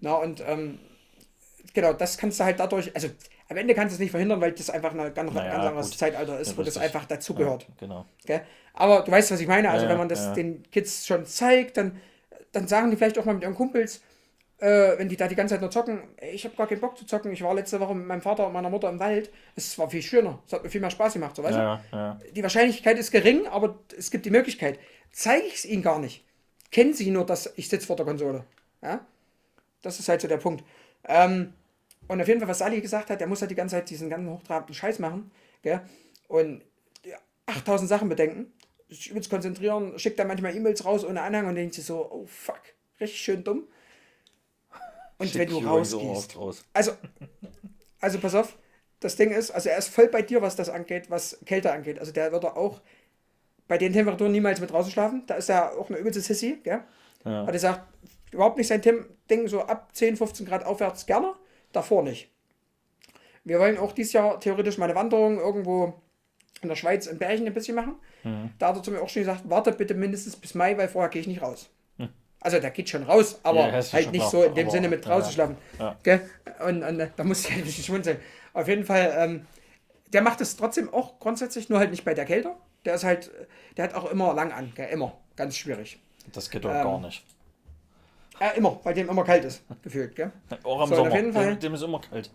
Na, und ähm, genau, das kannst du halt dadurch, also am Ende kannst du es nicht verhindern, weil das einfach ein ganz, naja, ganz anderes gut. Zeitalter ist, ja, wo das einfach dazugehört. Ja, genau. Okay? Aber du weißt, was ich meine. Also, ja, wenn man das den Kids schon zeigt, dann, dann sagen die vielleicht auch mal mit ihren Kumpels, äh, wenn die da die ganze Zeit nur zocken, ich habe gar keinen Bock zu zocken. Ich war letzte Woche mit meinem Vater und meiner Mutter im Wald. Es war viel schöner. Es hat mir viel mehr Spaß gemacht. So, weißt du? Die Wahrscheinlichkeit ist gering, aber es gibt die Möglichkeit. Zeige ich es ihnen gar nicht. Kennen sie nur, dass ich sitze vor der Konsole. Ja? Das ist halt so der Punkt. Ähm, und auf jeden Fall, was Sally gesagt hat, der muss halt die ganze Zeit diesen ganzen hochtrabenden Scheiß machen. Gell? Und 8000 Sachen bedenken. Ich will es konzentrieren, schickt dann manchmal E-Mails raus ohne Anhang und denkt sich so, oh fuck, richtig schön dumm. Und Schick wenn du rausgehst. Raus. Also, also pass auf, das Ding ist, also er ist voll bei dir, was das angeht, was Kälte angeht. Also der wird auch bei den Temperaturen niemals mit draußen schlafen. Da ist er auch eine übelste Sissy, gell? Ja. Aber er sagt, überhaupt nicht sein Tim Ding, so ab 10, 15 Grad aufwärts gerne, davor nicht. Wir wollen auch dieses Jahr theoretisch mal eine Wanderung irgendwo in der Schweiz in Bergen ein bisschen machen. Mhm. Da hat er zu mir auch schon gesagt, warte bitte mindestens bis Mai, weil vorher gehe ich nicht raus. Also der geht schon raus, aber ja, halt nicht so in dem Sinne mit draußen schlafen. Ja. Und, und, da muss ich ein bisschen schmunzeln. Auf jeden Fall, ähm, der macht es trotzdem auch grundsätzlich, nur halt nicht bei der Kälte. Der ist halt, der hat auch immer lang an, gell? immer. Ganz schwierig. Das geht doch ähm, gar nicht. Ja, immer, weil dem immer kalt ist, gefühlt, gell? Auch im so, Sommer. Auf jeden Fall, dem, dem ist immer kalt.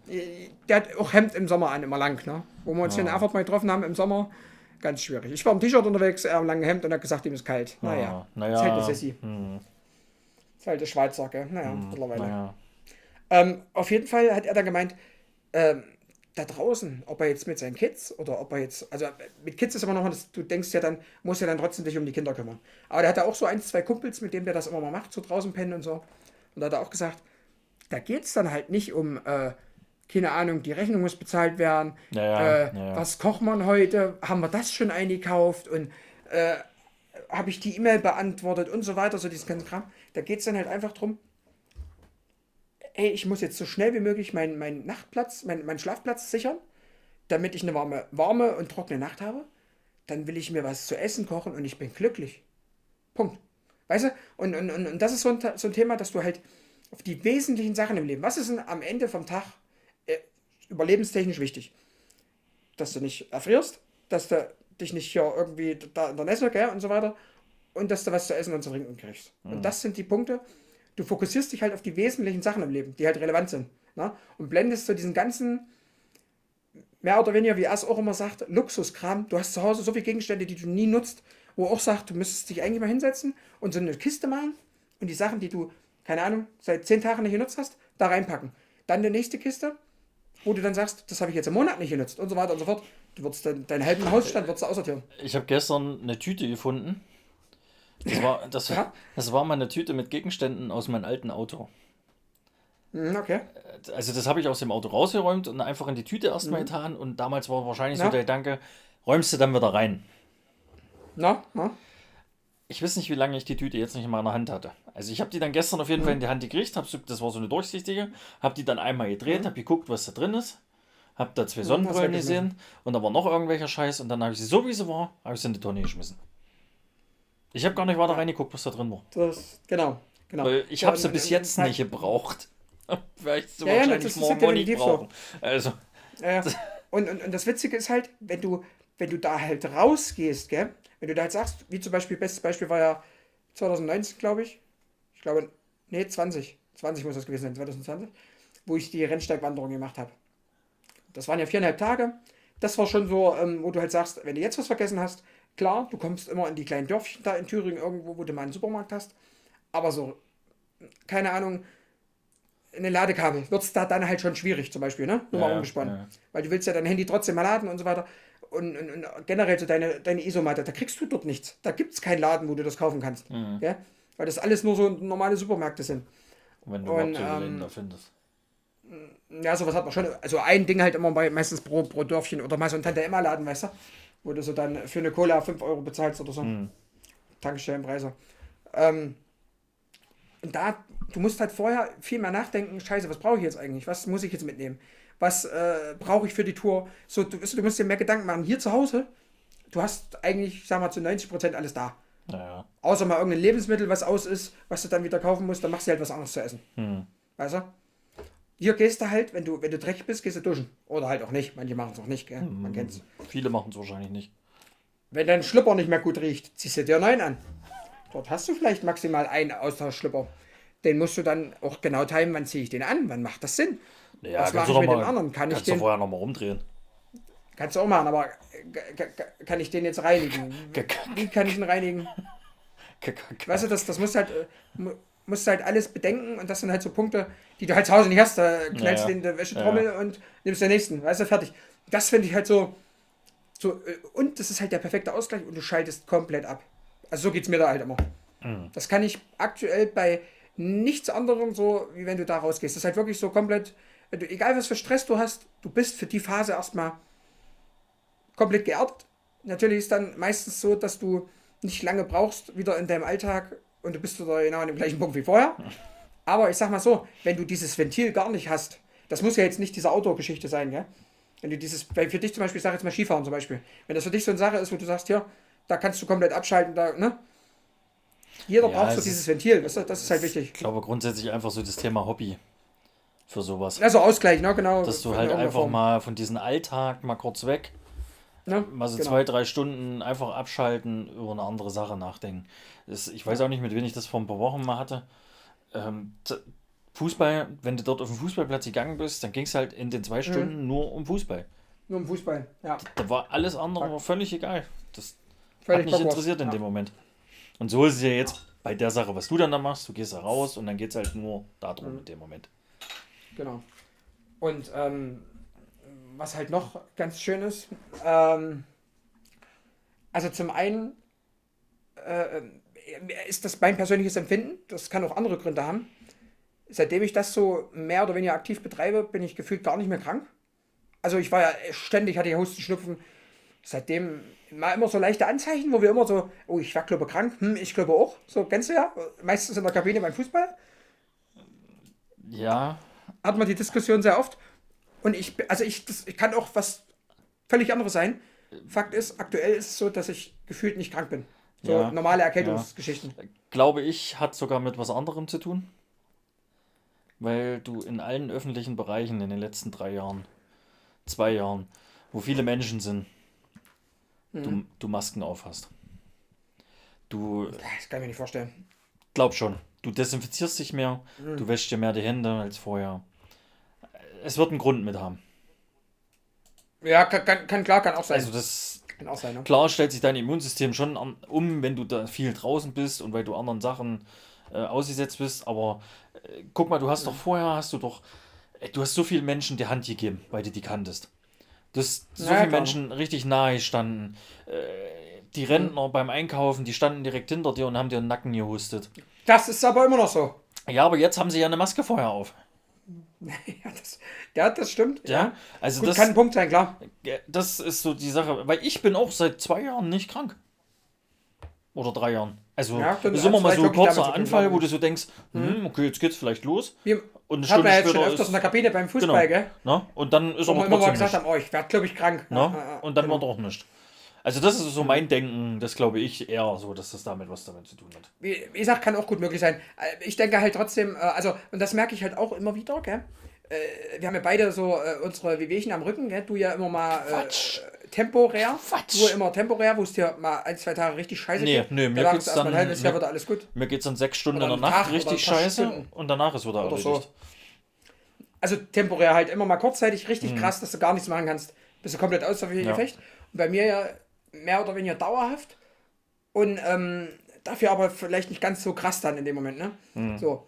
Der hat auch Hemd im Sommer an, immer lang, ne? Wo wir uns hier in Erfurt mal getroffen haben im Sommer, ganz schwierig. Ich war im T-Shirt unterwegs, er im langen Hemd und hat gesagt, ihm ist kalt. Naja, naja. Ist halt eine Sissi. Hm. Ist halt der Schweizer, gell? Naja, hm, mittlerweile. Naja. Ähm, auf jeden Fall hat er dann gemeint, ähm, da draußen, ob er jetzt mit seinen Kids oder ob er jetzt, also mit Kids ist immer noch, du denkst ja dann, muss ja dann trotzdem dich um die Kinder kümmern. Aber der hat auch so ein, zwei Kumpels, mit denen der das immer mal macht, so draußen pennen und so. Und da hat er auch gesagt, da geht es dann halt nicht um, äh, keine Ahnung, die Rechnung muss bezahlt werden, naja, äh, naja. was kocht man heute, haben wir das schon eingekauft und äh, habe ich die E-Mail beantwortet und so weiter, so diesen ganzen Kram. Da geht es dann halt einfach drum, ey, ich muss jetzt so schnell wie möglich meinen mein Nachtplatz, meinen mein Schlafplatz sichern, damit ich eine warme, warme und trockene Nacht habe. Dann will ich mir was zu essen kochen und ich bin glücklich. Punkt. Weißt du? Und, und, und, und das ist so ein, so ein Thema, dass du halt auf die wesentlichen Sachen im Leben, was ist denn am Ende vom Tag äh, überlebenstechnisch wichtig? Dass du nicht erfrierst, dass du dich nicht hier irgendwie da in der Nässe, gell, und so weiter. Und dass du was zu essen und zu trinken kriegst. Mhm. Und das sind die Punkte. Du fokussierst dich halt auf die wesentlichen Sachen im Leben, die halt relevant sind. Ne? Und blendest so diesen ganzen, mehr oder weniger, wie es auch immer sagt, Luxuskram. Du hast zu Hause so viele Gegenstände, die du nie nutzt, wo auch sagt, du müsstest dich eigentlich mal hinsetzen und so eine Kiste machen und die Sachen, die du, keine Ahnung, seit zehn Tagen nicht genutzt hast, da reinpacken. Dann die nächste Kiste, wo du dann sagst, das habe ich jetzt im Monat nicht genutzt und so weiter und so fort. Du würdest dann, deinen halben Hausstand würdest du aussortieren. Ich habe gestern eine Tüte gefunden. Das war, das, ja? das war meine Tüte mit Gegenständen aus meinem alten Auto. Hm, okay. Also das habe ich aus dem Auto rausgeräumt und einfach in die Tüte erstmal mhm. getan und damals war wahrscheinlich ja. so der Gedanke, räumst du dann wieder rein. Na, na? Ich weiß nicht, wie lange ich die Tüte jetzt nicht in meiner Hand hatte. Also ich habe die dann gestern auf jeden Fall in die Hand gekriegt, hab das war so eine durchsichtige, habe die dann einmal gedreht, habe geguckt, was da drin ist, habe da zwei Sonnenbrillen weggeschmissen. gesehen und da war noch irgendwelcher Scheiß und dann habe ich sie so wie sie war, habe ich sie in die Tonne geschmissen. Ich habe gar nicht weiter reingeguckt, was da drin war. Das, genau, genau. Weil ich Ja, habe sie und- bis jetzt nicht gebraucht. Weil ich sie Ja, ja, wahrscheinlich das ist morgen ja auch nicht definitiv so. brauchen. Also, Ja, ja. Und, und, und das Witzige ist halt, wenn du, wenn du da halt rausgehst, gell? wenn du da halt sagst, wie zum Beispiel, bestes Beispiel war ja 2019, glaube ich. Ich glaube, nee, 20. 20 muss das gewesen sein, 2020, wo ich die Rennsteigwanderung gemacht habe. Das waren ja viereinhalb Tage. Das war schon so, ähm, wo du halt sagst, wenn du jetzt was vergessen hast, klar, du kommst immer in die kleinen Dörfchen da in Thüringen irgendwo, wo du mal einen Supermarkt hast. Aber so, keine Ahnung, eine Ladekabel wird es da dann halt schon schwierig, zum Beispiel, ne? Nur Ja, mal ja, umgesponnen. ja. Weil du willst ja dein Handy trotzdem mal laden und so weiter. Und, und, und generell so deine, deine Isomatte, da kriegst du dort nichts. Da gibt es keinen Laden, wo du das kaufen kannst. Mhm. Ja? Weil das alles nur so normale Supermärkte sind. wenn du Und, ähm, da findest. Ja, sowas hat man schon. Also ein Ding halt immer bei meistens pro, pro Dörfchen oder mal so ein Tante-Emma-Laden, weißt du? Wo du so dann für eine Cola 5 Euro bezahlst oder so. Mhm. Tankstellenpreise. Ähm, und da, du musst halt vorher viel mehr nachdenken, scheiße, was brauche ich jetzt eigentlich? Was muss ich jetzt mitnehmen? Was äh, brauche ich für die Tour? So, du, du, musst dir mehr Gedanken machen. Hier zu Hause, du hast eigentlich, sag mal, zu 90% alles da. Naja. Außer mal irgendein Lebensmittel, was aus ist, was du dann wieder kaufen musst, dann machst du halt was anderes zu essen. Hm. Weißt du? Hier gehst du halt, wenn du, wenn du dreckig bist, gehst du duschen. Oder halt auch nicht. Manche machen es auch nicht, gell? Man kennt's. Viele machen es wahrscheinlich nicht. Wenn dein Schlüpper nicht mehr gut riecht, ziehst du dir einen neuen an. Dort hast du vielleicht maximal einen Austauschschlüpper. Den musst du dann auch genau timen, wann ziehe ich den an, wann macht das Sinn. Ja, Was kannst mache du ich mit mal, dem anderen? Kann ich kannst du den- vorher nochmal rumdrehen. Kannst du auch machen, aber kann ich den jetzt reinigen? Wie kann ich ihn reinigen? Weißt du, das, das musst du halt, äh, musst du halt alles bedenken und das sind halt so Punkte, die du halt zu Hause nicht hast. Da knallst Ja, du ja. in der Wäschetrommel und nimmst den nächsten. Weißt du, fertig. Das finde ich halt so, so. äh, Und das ist halt der perfekte Ausgleich und du schaltest komplett ab. Also so geht es mir da halt immer. Das kann ich aktuell bei nichts anderem so, wie wenn du da rausgehst. Das ist halt wirklich so komplett, du, egal was für Stress du hast, du bist für die Phase erstmal komplett geerdet. Natürlich ist dann meistens so, dass du nicht lange brauchst, wieder in deinem Alltag und du bist wieder genau an dem gleichen Punkt wie vorher. Aber ich sag mal so, wenn du dieses Ventil gar nicht hast, das muss ja jetzt nicht diese Outdoor-Geschichte sein, gell? Wenn du dieses, weil für dich zum Beispiel, ich sag jetzt mal Skifahren zum Beispiel, wenn das für dich so eine Sache ist, wo du sagst, hier, da kannst du komplett abschalten, da, ne? Jeder Ja, braucht so es dieses Ventil, weißt du? das ist halt wichtig. Ich glaube grundsätzlich einfach so das Thema Hobby für sowas. Also Ausgleich, ne, genau. Dass du halt einfach Form, mal von diesem Alltag mal kurz weg, ne? mal so Genau. zwei, drei Stunden einfach abschalten, über eine andere Sache nachdenken. Das, ich weiß auch nicht, mit wem ich das vor ein paar Wochen mal hatte. Ähm, Fußball, wenn du dort auf dem Fußballplatz gegangen bist, dann ging es halt in den Mhm. zwei Stunden nur um Fußball. Nur im Fußball, ja. Da war alles andere war völlig egal. Das hat Völlig mich Bockwurst. interessiert in ja. dem Moment. Und so ist es ja jetzt bei der Sache, was du dann da machst. Du gehst da raus und dann geht es halt nur darum Mhm. in dem Moment. Genau. Und ähm, was halt noch ganz schön ist, ähm, also zum einen äh, ist das mein persönliches Empfinden, das kann auch andere Gründe haben. Seitdem ich das so mehr oder weniger aktiv betreibe, bin ich gefühlt gar nicht mehr krank. Also ich war ja ständig, hatte ja Husten, Schnupfen. Seitdem mal immer so leichte Anzeichen, wo wir immer so, oh, ich war glaube krank, hm, ich glaube auch. So, kennst du ja, meistens in der Kabine beim Fußball Ja, hat man die Diskussion sehr oft. Und ich, also ich, das, ich kann auch was völlig anderes sein. Fakt ist, aktuell ist es so, dass ich gefühlt nicht krank bin. So Ja, normale Erkältungsgeschichten. glaube ich, hat sogar mit was anderem zu tun. Weil du in allen öffentlichen Bereichen in den letzten drei Jahren, zwei Jahren, wo viele Menschen sind, Mhm. du, du Masken aufhast. Du Das kann ich mir nicht vorstellen. glaub schon, du desinfizierst dich mehr, Mhm. du wäschst dir mehr die Hände als vorher. Es wird einen Grund mit haben. Ja, kann, kann, kann klar, kann auch sein. Also das kann auch sein, ne? Klar stellt sich dein Immunsystem schon an, um, wenn du da viel draußen bist und weil du anderen Sachen äh, ausgesetzt bist. Aber äh, guck mal, du hast doch vorher, hast du doch, äh, du hast so vielen Menschen die Hand gegeben, weil du die kanntest. Du hast so Ja, viele. Menschen richtig nahe standen. Äh, die Rentner beim Einkaufen, die standen direkt hinter dir und haben dir den Nacken gehustet. Das ist aber immer noch so. Ja, aber jetzt haben sie ja eine Maske vorher auf. Ja, das, ja, das stimmt. Ja, also Gut, das, kann ein Punkt sein, klar. Ja, Das ist so die Sache, weil ich bin auch seit zwei Jahren nicht krank. oder drei Jahren. Also Ja, ist immer mal so ein kurzer tun, Anfall, wo du so denkst, hm, okay, jetzt geht's vielleicht los. Wir Und eine Stunde jetzt schon öfters ist, in der Kabine beim Fußball, genau, gell? ne? Und dann ist aber immer mal gesagt nicht. haben, oh, ich werde, glaube ich, krank. Ne? Ja, ja, ja, Und dann genau. wird auch nicht. Also das ist so mein Denken, das glaube ich eher so, dass das damit was damit zu tun hat. wie, wie gesagt, kann auch gut möglich sein. Äh, Ich denke halt trotzdem, äh, also, und das merke ich halt auch immer wieder, gell? Äh, Wir haben ja beide so unsere Wehwehchen am Rücken, gell? Du ja immer mal äh, temporär. Quatsch. Du immer temporär, wo es dir mal ein, zwei Tage richtig scheiße Nee, geht. nee, mir geht's dann- ein halbes Jahr wieder alles gut. Mir geht es dann sechs Stunden Oder in der Nacht Tag richtig scheiße Stunden. und danach ist wieder Oder erledigt. so. Also temporär halt immer mal kurzzeitig Mhm. richtig krass, dass du gar nichts machen kannst, bis du komplett außer Ja. Gefecht. Und bei mir ja mehr oder weniger dauerhaft. Und ähm, dafür aber vielleicht nicht ganz so krass dann in dem Moment, ne? Mhm. So.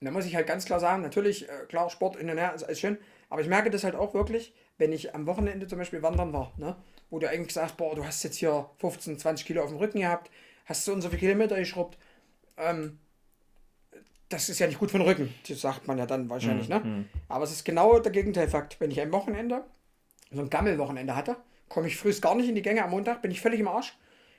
Und da muss ich halt ganz klar sagen, natürlich, äh, klar, Sport hin und her ist alles schön, aber ich merke das halt auch wirklich, wenn ich am Wochenende zum Beispiel wandern war, ne? Wo du eigentlich sagst, boah, du hast jetzt hier 15, 20 Kilo auf dem Rücken gehabt, hast so und so viele Kilometer geschrubbt, ähm, das ist ja nicht gut für den Rücken, das sagt man ja dann wahrscheinlich, ne? Aber es ist genau der Gegenteilfakt. Wenn ich ein Wochenende, so ein Gammelwochenende hatte, komme ich frühst gar nicht in die Gänge am Montag, bin ich völlig im Arsch.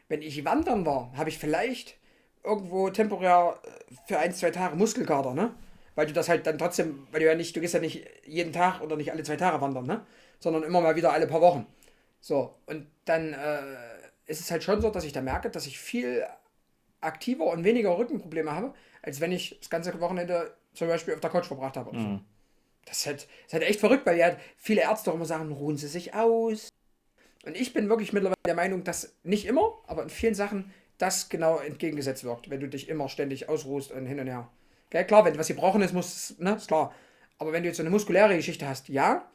Wenn ich wandern war, habe ich vielleicht irgendwo temporär äh, für ein, zwei Tage Muskelkater, ne? Weil du das halt dann trotzdem, weil du ja nicht, du gehst ja nicht jeden Tag oder nicht alle zwei Tage wandern, ne? Sondern immer mal wieder alle paar Wochen. So, und dann äh, ist es halt schon so, dass ich da merke, dass ich viel aktiver und weniger Rückenprobleme habe, als wenn ich das ganze Wochenende zum Beispiel auf der Couch verbracht habe. So. Das ist, halt, das ist halt echt verrückt, weil ja viele Ärzte auch immer sagen, ruhen Sie sich aus. Und ich bin wirklich mittlerweile der Meinung, dass nicht immer, aber in vielen Sachen das genau entgegengesetzt wirkt, wenn du dich immer ständig ausruhst und hin und her. Gell, klar, wenn was gebrochen ist, muss, ne, ist klar. Aber wenn du jetzt so eine muskuläre Geschichte hast, ja,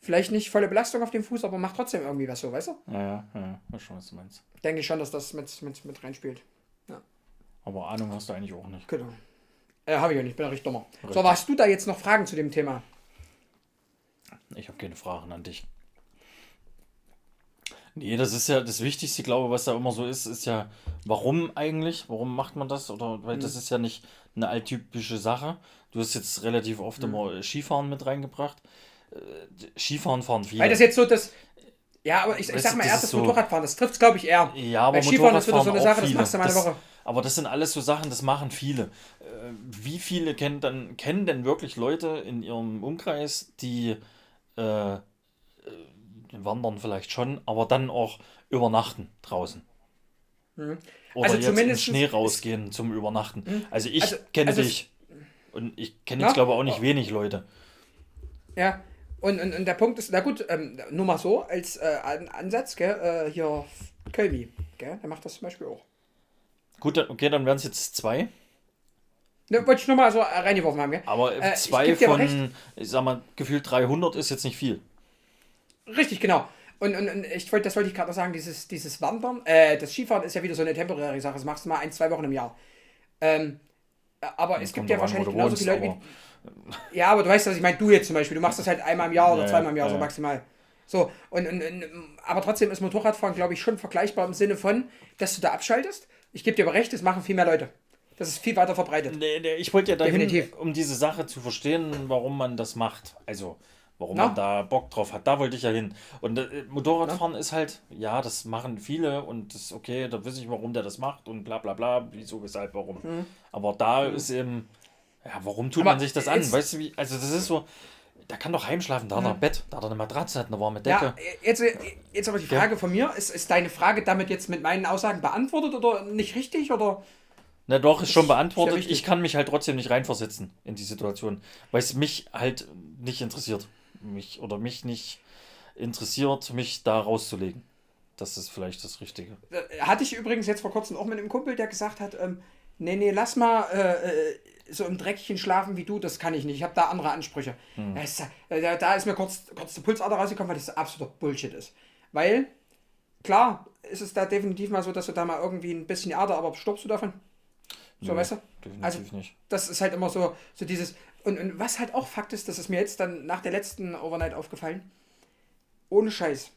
vielleicht nicht volle Belastung auf dem Fuß, aber macht trotzdem irgendwie was so, weißt du? Ja, ja, ja, weiß schon, was du meinst. Denke ich schon, dass das mit, mit, mit reinspielt. Aber Ahnung hast du eigentlich auch nicht. Genau. Äh, habe ich ja nicht, bin ja richtig dummer. So, Richtig. aber hast du da jetzt noch Fragen zu dem Thema? Ich habe keine Fragen an dich. Nee, das ist ja das Wichtigste, glaube ich, was da immer so ist, ist ja, warum eigentlich? Warum macht man das? Oder weil Mhm. das ist ja nicht eine alltypische Sache. Du hast jetzt relativ Mhm. oft immer Skifahren mit reingebracht. Äh, Skifahren fahren viele. Weil das jetzt so das. Ja, aber ich, ich sag mal, das das so- Motorradfahren, das trifft es, glaube ich, eher. Ja, aber Bei Skifahren ist wieder so eine Sache, das viele. machst du mal eine Das- Woche. Aber das sind alles so Sachen, das machen viele. Äh, Wie viele kennen, dann, kennen denn wirklich Leute in ihrem Umkreis, die äh, äh, wandern vielleicht schon, aber dann auch übernachten draußen? Oder Also jetzt zumindest in Schnee ist- rausgehen zum Übernachten. Also ich Also- kenne also dich. Und ich kenne jetzt, glaube ich, auch nicht wenig Leute. Ja. Und, und, und der Punkt ist, na gut, ähm, nur mal so als äh, An Ansatz, gell, äh, hier Kölmi, gell, der macht das zum Beispiel auch. Gut, dann, okay, dann wären es jetzt zwei. Ne, wollte ich nur mal so reingeworfen haben, gell? Aber Äh, zwei von, ich sag mal, gefühlt 300 ist jetzt nicht viel. Richtig, genau. Und, und, und ich wollte, das wollte ich gerade noch sagen, dieses, dieses Wandern, äh, das Skifahren ist ja wieder so eine temporäre Sache. Das machst du mal ein, zwei Wochen im Jahr. Ähm, aber es gibt ja an, wahrscheinlich genauso wohnst, viele Leute wie. Ja, aber du weißt, was ich meine, du jetzt zum Beispiel, du machst das halt einmal im Jahr oder Ja, zweimal im Jahr, ja, so maximal. So, und, und, und, aber trotzdem ist Motorradfahren, glaube ich, schon vergleichbar im Sinne von, dass du da abschaltest. Ich gebe dir aber recht, das machen viel mehr Leute. Das ist viel weiter verbreitet. Nee, nee, ich wollte ja dahin, Definitiv. um diese Sache zu verstehen, warum man das macht. Also, warum Na? man da Bock drauf hat. Da wollte ich ja hin. Und äh, Motorradfahren ist halt, ja, das machen viele und das ist okay, da weiß ich, warum der das macht und bla bla bla, wieso, weshalb, warum. Aber da ist eben, ja, warum tut Mhm. Aber man sich das an? Weißt du, wie, also das ist so, da kann doch heimschlafen, da hat er ein Bett, da hat er eine Matratze, hat eine warme Decke. Ja, jetzt, jetzt aber die Frage von mir, ist, ist deine Frage damit jetzt mit meinen Aussagen beantwortet oder nicht richtig? Oder? Na doch, ist schon ist ja beantwortet. ich kann mich halt trotzdem nicht reinversetzen in die Situation, weil es mich halt nicht interessiert. Mich oder mich nicht interessiert, mich da rauszulegen. Das ist vielleicht das Richtige. Äh, Hatte ich übrigens jetzt vor kurzem auch mit einem Kumpel, der gesagt hat, ähm, nee, nee, lass mal äh, äh, so im Dreckchen schlafen wie du, das kann ich nicht. Ich habe da andere Ansprüche. Ist, äh, da, da ist mir kurz, kurz der Pulsader rausgekommen, weil das absoluter Bullshit ist. Weil, klar, ist es da definitiv mal so, dass du da mal irgendwie ein bisschen Erde, aber stirbst du davon? So, Nö, weißt du? Definitiv Also, nicht. das ist halt immer so, so dieses. Und, und was halt auch Fakt ist, das ist mir jetzt dann nach der letzten Overnight aufgefallen. Ohne Scheiß.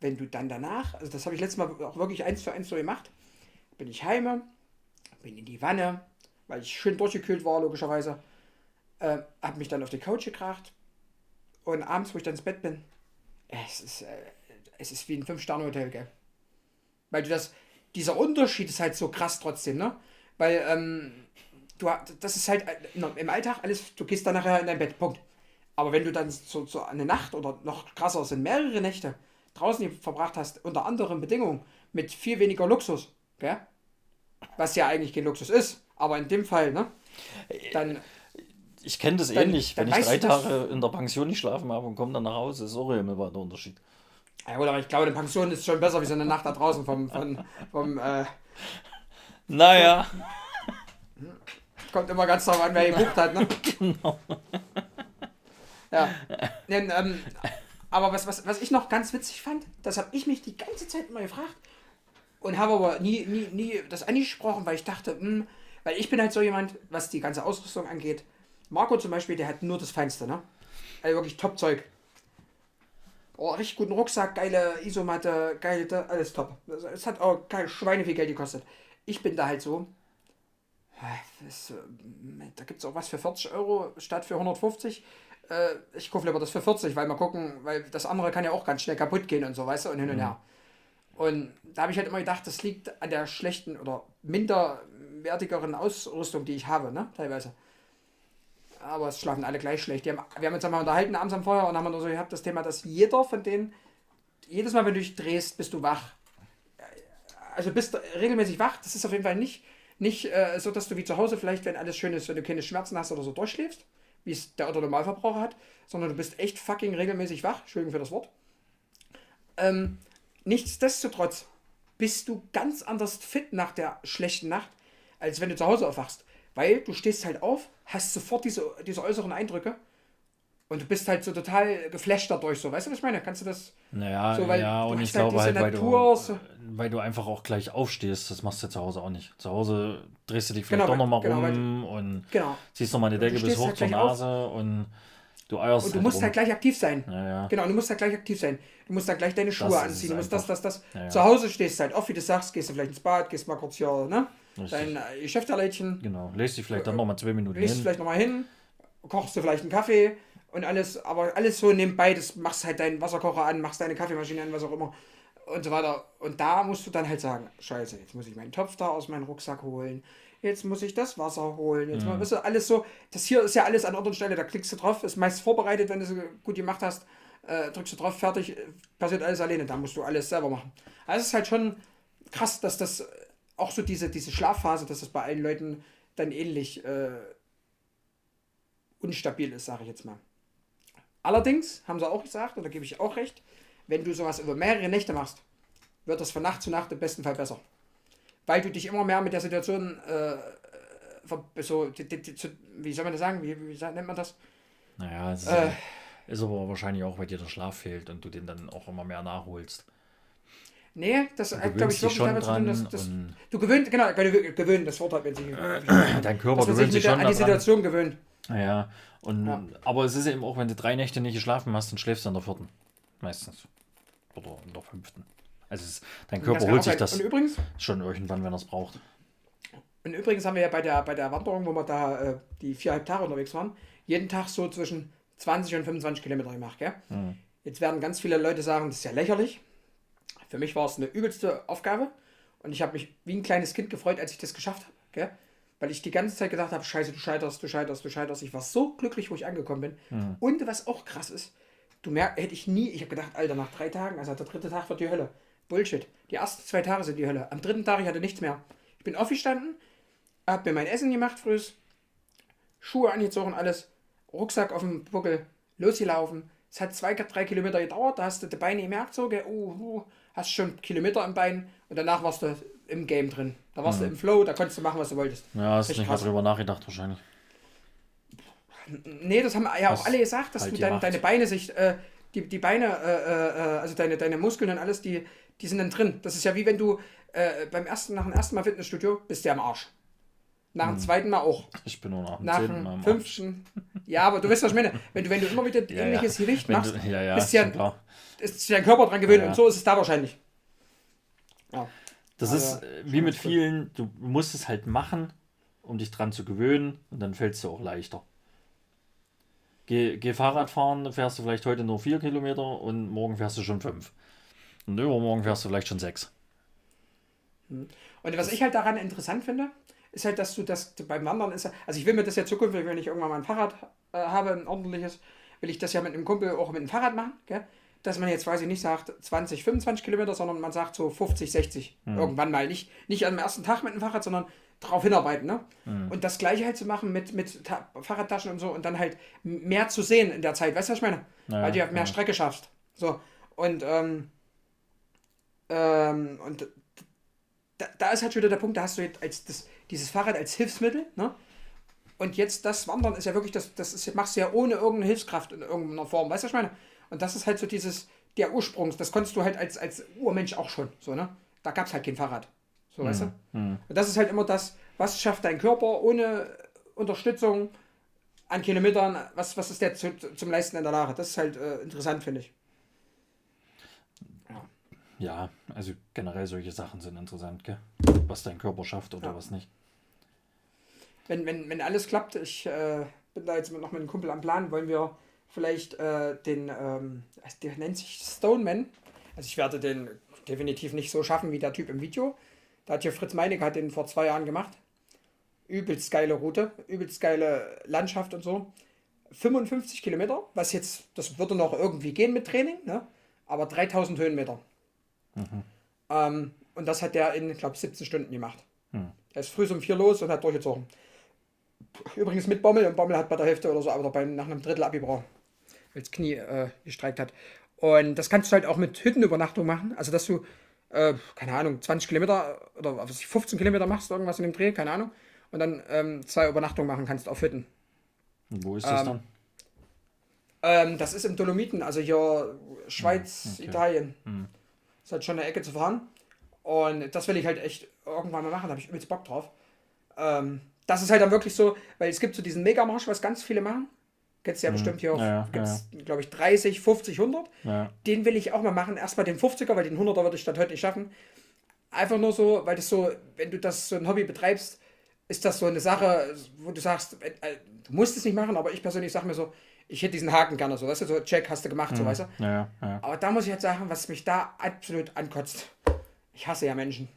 Wenn du dann danach, also das habe ich letztes Mal auch wirklich eins zu eins so gemacht, bin ich heime, bin in die Wanne, weil ich schön durchgekühlt war, logischerweise, äh, habe mich dann auf die Couch gekracht und abends, wo ich dann ins Bett bin, es ist, äh, es ist wie ein Fünf-Sterne-Hotel, gell? Weil du das, dieser Unterschied ist halt so krass trotzdem, ne? Weil, ähm, du das ist halt äh, im Alltag alles, du gehst dann nachher in dein Bett, Punkt. Aber wenn du dann so, so eine Nacht oder noch krasser sind mehrere Nächte draußen verbracht hast, unter anderen Bedingungen, mit viel weniger Luxus, gell? Was ja eigentlich kein Luxus ist, aber in dem Fall, ne? Dann. Ich kenne das dann, ähnlich, dann wenn ich drei Tage in der Pension nicht schlafen habe und komme dann nach Hause, ist auch immer der Unterschied. Ja gut, aber ich glaube, eine Pension ist schon besser wie so eine Nacht da draußen vom, vom, vom äh, Naja. Kommt immer ganz darauf an, wer gebucht hat, ne? Genau. Ja. Denn, ähm, aber was, was, was ich noch ganz witzig fand, das habe ich mich die ganze Zeit immer gefragt und habe aber nie, nie, nie das angesprochen, weil ich dachte, mh, hm, weil ich bin halt so jemand, was die ganze Ausrüstung angeht. Marco zum Beispiel, der hat nur das Feinste, ne? Also wirklich Top-Zeug. Oh, richtig guten Rucksack, geile Isomatte, geile, alles top. Es hat auch kein Schweine viel Geld gekostet. Ich bin da halt so. Das, äh, da gibt es auch was für 40 Euro statt für 150. Äh, ich kaufe lieber das für 40, weil mal gucken, weil das andere kann ja auch ganz schnell kaputt gehen und so, weißt du, und hin und mhm. her. Und da habe ich halt immer gedacht, das liegt an der schlechten oder minderwertigeren Ausrüstung, die ich habe, ne, teilweise. Aber es schlafen alle gleich schlecht. Haben, wir haben uns einmal unterhalten abends am Feuer und haben so gehabt das Thema, dass jeder von denen, jedes Mal, wenn du dich drehst, bist du wach. Also bist du regelmäßig wach. Das ist auf jeden Fall nicht, nicht äh, so, dass du wie zu Hause vielleicht, wenn alles schön ist, wenn du keine Schmerzen hast oder so durchschläfst wie es der Normalverbraucher hat, sondern du bist echt fucking regelmäßig wach. Entschuldigung für das Wort. Ähm, nichtsdestotrotz bist du ganz anders fit nach der schlechten Nacht, als wenn du zu Hause aufwachst. Weil du stehst halt auf, hast sofort diese, diese äußeren Eindrücke und du bist halt so total geflasht dadurch, so. Weißt du, was ich meine? Kannst du das. Naja, so, weil ja, und ich halt glaube halt, weil, Natur, du, weil du einfach auch gleich aufstehst. Das machst du zu Hause auch nicht. Zu Hause drehst du dich vielleicht genau, doch nochmal genau, rum und genau. ziehst nochmal eine Decke bis hoch halt zur Nase auf. und du eierst. Und du halt musst rum. halt gleich aktiv sein. Ja, ja. Genau, du musst halt gleich aktiv sein. Du musst dann gleich deine Schuhe das anziehen. Du musst das, das, das. Ja, zu Hause stehst du halt auf, wie du sagst, gehst du vielleicht ins Bad, gehst mal kurz hier, ne? Richtig. Dein äh, Geschäfterlädchen. Genau, lässt dich vielleicht dann nochmal zwei Minuten lässt hin. Lässt vielleicht nochmal hin, kochst du vielleicht einen Kaffee und alles, aber alles so nebenbei, das machst halt deinen Wasserkocher an, machst deine Kaffeemaschine an, was auch immer und so weiter. Und da musst du dann halt sagen, scheiße, jetzt muss ich meinen Topf da aus meinem Rucksack holen, jetzt muss ich das Wasser holen, jetzt mhm. mal, weißt du, alles so, das hier ist ja alles an Ort und Stelle, da klickst du drauf, ist meist vorbereitet, wenn du es gut gemacht hast, äh, drückst du drauf, fertig, passiert alles alleine, da musst du alles selber machen. Also es ist halt schon krass, dass das auch so diese, diese Schlafphase, dass das bei allen Leuten dann ähnlich äh, unstabil ist, sage ich jetzt mal. Allerdings haben sie auch gesagt, und da gebe ich auch recht, wenn du sowas über mehrere Nächte machst, wird das von Nacht zu Nacht im besten Fall besser. Weil du dich immer mehr mit der Situation, äh, so, wie soll man das sagen, wie, wie nennt man das? Naja, es ist, äh, ist aber wahrscheinlich auch, weil dir der Schlaf fehlt und du den dann auch immer mehr nachholst. Nee, das hat, glaube ich, wirklich damit zu tun, dass, dass du gewöhnt, genau, gewöhnen, das Wort hat wenn sich. Dein Körper gewöhnt sich schon an die Situation gewöhnt. Ja, und, ja. aber es ist eben auch, wenn du drei Nächte nicht geschlafen hast, dann schläfst du in der vierten. Meistens. Oder in der fünften. Also es, dein Körper holt sich das übrigens, schon irgendwann, wenn er es braucht. Und übrigens haben wir ja bei der, bei der Wanderung, wo wir da äh, die viereinhalb Tage unterwegs waren, jeden Tag so zwischen 20 und 25 Kilometer gemacht. Gell? Mhm. Jetzt werden ganz viele Leute sagen, das ist ja lächerlich. Für mich war es eine übelste Aufgabe und ich habe mich wie ein kleines Kind gefreut, als ich das geschafft habe. Weil ich die ganze Zeit gedacht habe, scheiße, du scheiterst, du scheiterst, du scheiterst. Ich war so glücklich, wo ich angekommen bin. Mhm. Und was auch krass ist, du merkst, hätte ich nie, ich habe gedacht, Alter, nach drei Tagen, also der dritte Tag wird die Hölle. Bullshit. Die ersten zwei Tage sind die Hölle. Am dritten Tag, ich hatte nichts mehr. Ich bin aufgestanden, habe mir mein Essen gemacht früh, Schuhe angezogen, alles, Rucksack auf dem Buckel, losgelaufen. Es hat zwei, drei Kilometer gedauert, da hast du die Beine gemerkt, so, uh, uh, hast schon Kilometer im Bein und danach warst du im Game drin. Da warst mhm. du im Flow, da konntest du machen, was du wolltest. Ja, hast du nicht mal drüber nachgedacht wahrscheinlich. Nee, das haben ja auch alle gesagt, dass halt du dann deine Beine sich, äh, die, die Beine, äh, äh, also deine, deine Muskeln und alles, die, die sind dann drin. Das ist ja wie wenn du äh, beim ersten, nach dem ersten Mal Fitnessstudio bist du ja am Arsch. Nach dem hm. zweiten Mal auch. Ich bin nur nach dem, nach dem fünften. Ja, aber du weißt, was ich meine. Wenn du, wenn du immer wieder ja, ähnliches ja. Gewicht machst, du, ja, ja, bist ja, ist dein Körper dran gewöhnt und so ist es da wahrscheinlich. Ja. Das also, ist wie mit vielen, du musst es halt machen, um dich dran zu gewöhnen und dann fällt es dir auch leichter. Geh, geh Fahrrad fahren, fährst du vielleicht heute nur vier Kilometer und morgen fährst du schon fünf. Und übermorgen fährst du vielleicht schon sechs. Und was ich halt daran interessant finde, ist halt, dass du das beim Wandern ist. Also ich will mir das ja zukünftig, wenn ich irgendwann mal ein Fahrrad äh, habe, ein ordentliches, will ich das ja mit einem Kumpel auch mit dem Fahrrad machen, gell? Dass man jetzt quasi nicht sagt 20, 25 Kilometer, sondern man sagt so 50, 60 irgendwann mal. Nicht, nicht am ersten Tag mit dem Fahrrad, sondern drauf hinarbeiten. Ne? Und das gleiche halt zu machen mit, mit Ta Fahrradtaschen und so und dann halt mehr zu sehen in der Zeit. Weißt du, was ich meine? Ja, Weil du ja mehr. Strecke schaffst. So. Und, ähm, ähm, und da, da ist halt schon wieder der Punkt, da hast du jetzt als das, dieses Fahrrad als Hilfsmittel, ne? Und jetzt das Wandern ist ja wirklich, das, das ist, machst du ja ohne irgendeine Hilfskraft in irgendeiner Form. Weißt du, was ich meine? Und das ist halt so dieses, der Ursprungs, das konntest du halt als, als Urmensch auch schon, so, ne? Da gab es halt kein Fahrrad. So, weißt du? Und das ist halt immer das, was schafft dein Körper ohne Unterstützung an Kilometern, was, was ist der zu, zum Leisten in der Lage? Das ist halt äh, interessant, finde ich. Ja, also generell solche Sachen sind interessant, gell? Was dein Körper schafft oder Ja. was nicht. wenn, wenn, wenn alles klappt, ich äh, bin da jetzt noch mit einem Kumpel am Plan, wollen wir vielleicht äh, den, ähm, also der nennt sich Stoneman. Also ich werde den definitiv nicht so schaffen wie der Typ im Video. Da hat hier Fritz Meinecke hat den vor zwei Jahren gemacht. Übelst geile Route, übelst geile Landschaft und so. 55 Kilometer, was jetzt, das würde noch irgendwie gehen mit Training, ne? aber 3000 Höhenmeter. Ähm, und das hat der in, ich glaube, 17 Stunden gemacht. Er ist früh um vier los und hat durchgezogen. Übrigens mit Bommel und Bommel hat bei der Hälfte oder so, aber nach einem Drittel abgebrochen, weil das Knie äh, gestreikt hat. Und das kannst du halt auch mit Hüttenübernachtung machen. Also, dass du, äh, keine Ahnung, 20 Kilometer oder was ich, 15 Kilometer machst, irgendwas in dem Dreh, keine Ahnung. Und dann ähm, zwei Übernachtungen machen kannst auf Hütten. Wo ist das Ähm, dann? Ähm, das ist im Dolomiten, also hier Schweiz, Hm, okay. Italien. Ist halt schon eine Ecke zu fahren. Und das will ich halt echt irgendwann mal machen, da habe ich übelst Bock drauf. Ähm, das ist halt dann wirklich so, weil es gibt so diesen Megamarsch, was ganz viele machen. Kennst du ja bestimmt hier, Hm. Ja, ja, gibt's, glaube ich, 30, 50, 100. Ja. Den will ich auch mal machen. Erstmal den 50er, weil den 100er würde ich dann heute nicht schaffen. Einfach nur so, weil das so, wenn du das so ein Hobby betreibst, ist das so eine Sache, wo du sagst, äh, äh, du musst es nicht machen, aber ich persönlich sage mir so, ich hätte diesen Haken gerne so, weißt du, so Check hast du gemacht, so weißt du. Ja, ja, ja. Aber da muss ich jetzt sagen, was mich da absolut ankotzt. Ich hasse ja Menschen.